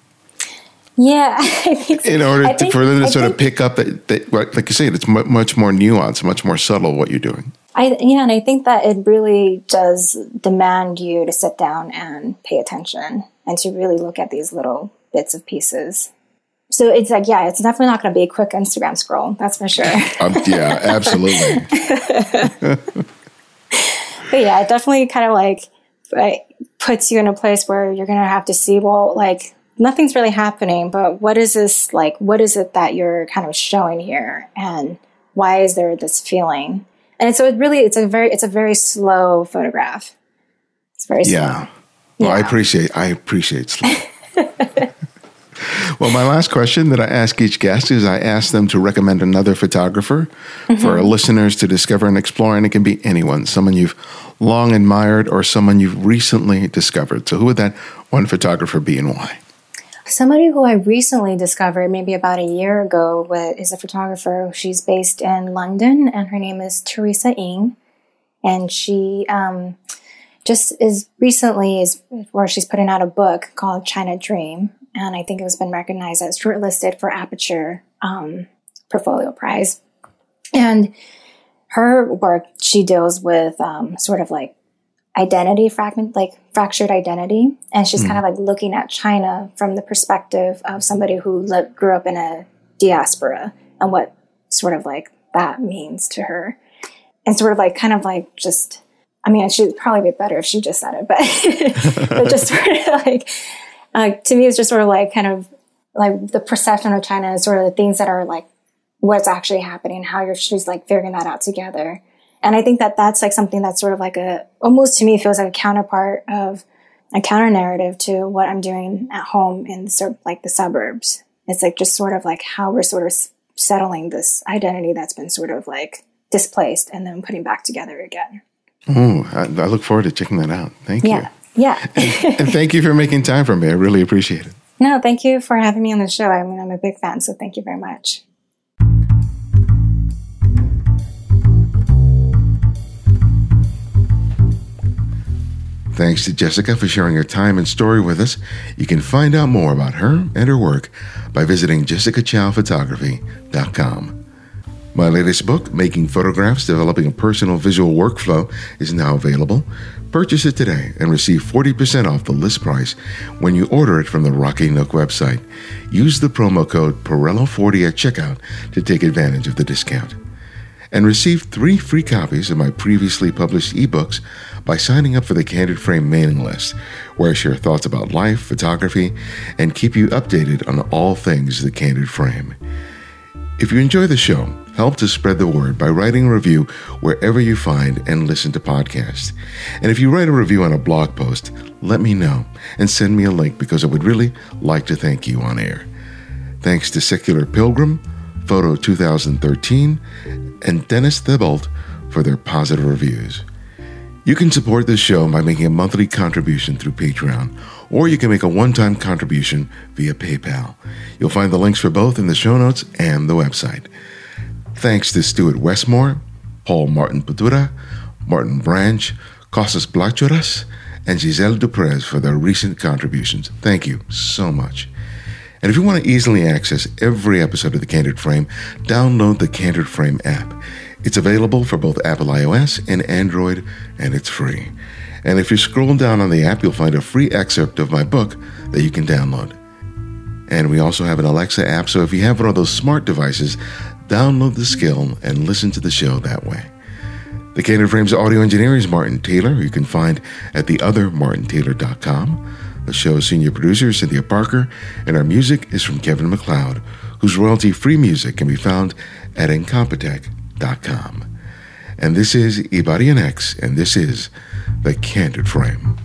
yeah. I think so. in order to, think- for them to I sort of pick up that, that like you said, it's much more nuanced, much more subtle what you're doing. I yeah, and I think that it really does demand you to sit down and pay attention and to really look at these little bits of pieces. So it's like, yeah, it's definitely not going to be a quick Instagram scroll. That's for sure. Um, yeah, absolutely. but yeah, it definitely kind of like like, puts you in a place where you're going to have to see, well, like nothing's really happening, but what is this like? What is it that you're kind of showing here, and why is there this feeling? And so it really, it's a very, it's a very slow photograph. It's very slow. Yeah. Well, I appreciate I appreciate slow. well, my last question that I ask each guest is I ask them to recommend another photographer mm-hmm. for our listeners to discover and explore, and it can be anyone, someone you've long admired or someone you've recently discovered. So, who would that one photographer be and why? Somebody who I recently discovered, maybe about a year ago, is a photographer. She's based in London, and her name is Teresa Eng. And she um, just is recently is where she's putting out a book called China Dream, and I think it has been recognized as shortlisted for Aperture um, Portfolio Prize. And her work, she deals with um, sort of like identity fragment, like fractured identity. And she's kind of like looking at China from the perspective of somebody who grew up in a diaspora and what sort of like that means to her. And sort of like, kind of like just, I mean, she'd probably be better if she just said it, but, but just sort of like, uh, to me, it's just sort of like kind of like the perception of China is sort of the things that are like what's actually happening, how you're, she's like figuring that out together. And I think that that's like something that's sort of like a, almost to me feels like a counterpart of a counter narrative to what I'm doing at home in sort of like the suburbs. It's like just sort of like how we're sort of settling this identity that's been sort of like displaced and then putting back together again. Oh, I, I look forward to checking that out. Thank Yeah. Yeah. you. And thank you for making time for me. I really appreciate it. no, thank you for having me on the show. I mean, I'm a big fan, so thank you very much. Thanks to Jessica for sharing her time and story with us. You can find out more about her and her work by visiting jessicachouphotography.com. My latest book, Making Photographs Developing a Personal Visual Workflow, is now available. Purchase it today and receive 40% off the list price when you order it from the Rocky Nook website. Use the promo code Perello40 at checkout to take advantage of the discount and receive three free copies of my previously published ebooks by signing up for the Candid Frame mailing list, where I share thoughts about life, photography, and keep you updated on all things the Candid Frame. If you enjoy the show, help to spread the word by writing a review wherever you find and listen to podcasts. And if you write a review on a blog post, let me know and send me a link because I would really like to thank you on air. Thanks to Secular Pilgrim, Photo 2013, and Dennis Thibault for their positive reviews. You can support this show by making a monthly contribution through Patreon or you can make a one time contribution via PayPal. You'll find the links for both in the show notes and the website. Thanks to Stuart Westmore, Paul Martin Padura, Martin Branch, Costas Blachuras, and Giselle Duprez for their recent contributions. Thank you so much. And if you want to easily access every episode of The Candid Frame, download the Candid Frame app. It's available for both Apple iOS and Android, and it's free. And if you scroll down on the app, you'll find a free excerpt of my book that you can download. And we also have an Alexa app, so if you have one of those smart devices, download the skill and listen to the show that way. The Candid Frame's audio engineer is Martin Taylor, who you can find at theothermartintaylor.com. The show's senior producer is Cynthia Parker, and our music is from Kevin MacLeod, whose royalty free music can be found at Incompetech.com. And this is Ibarionex, and this is The Candid Frame.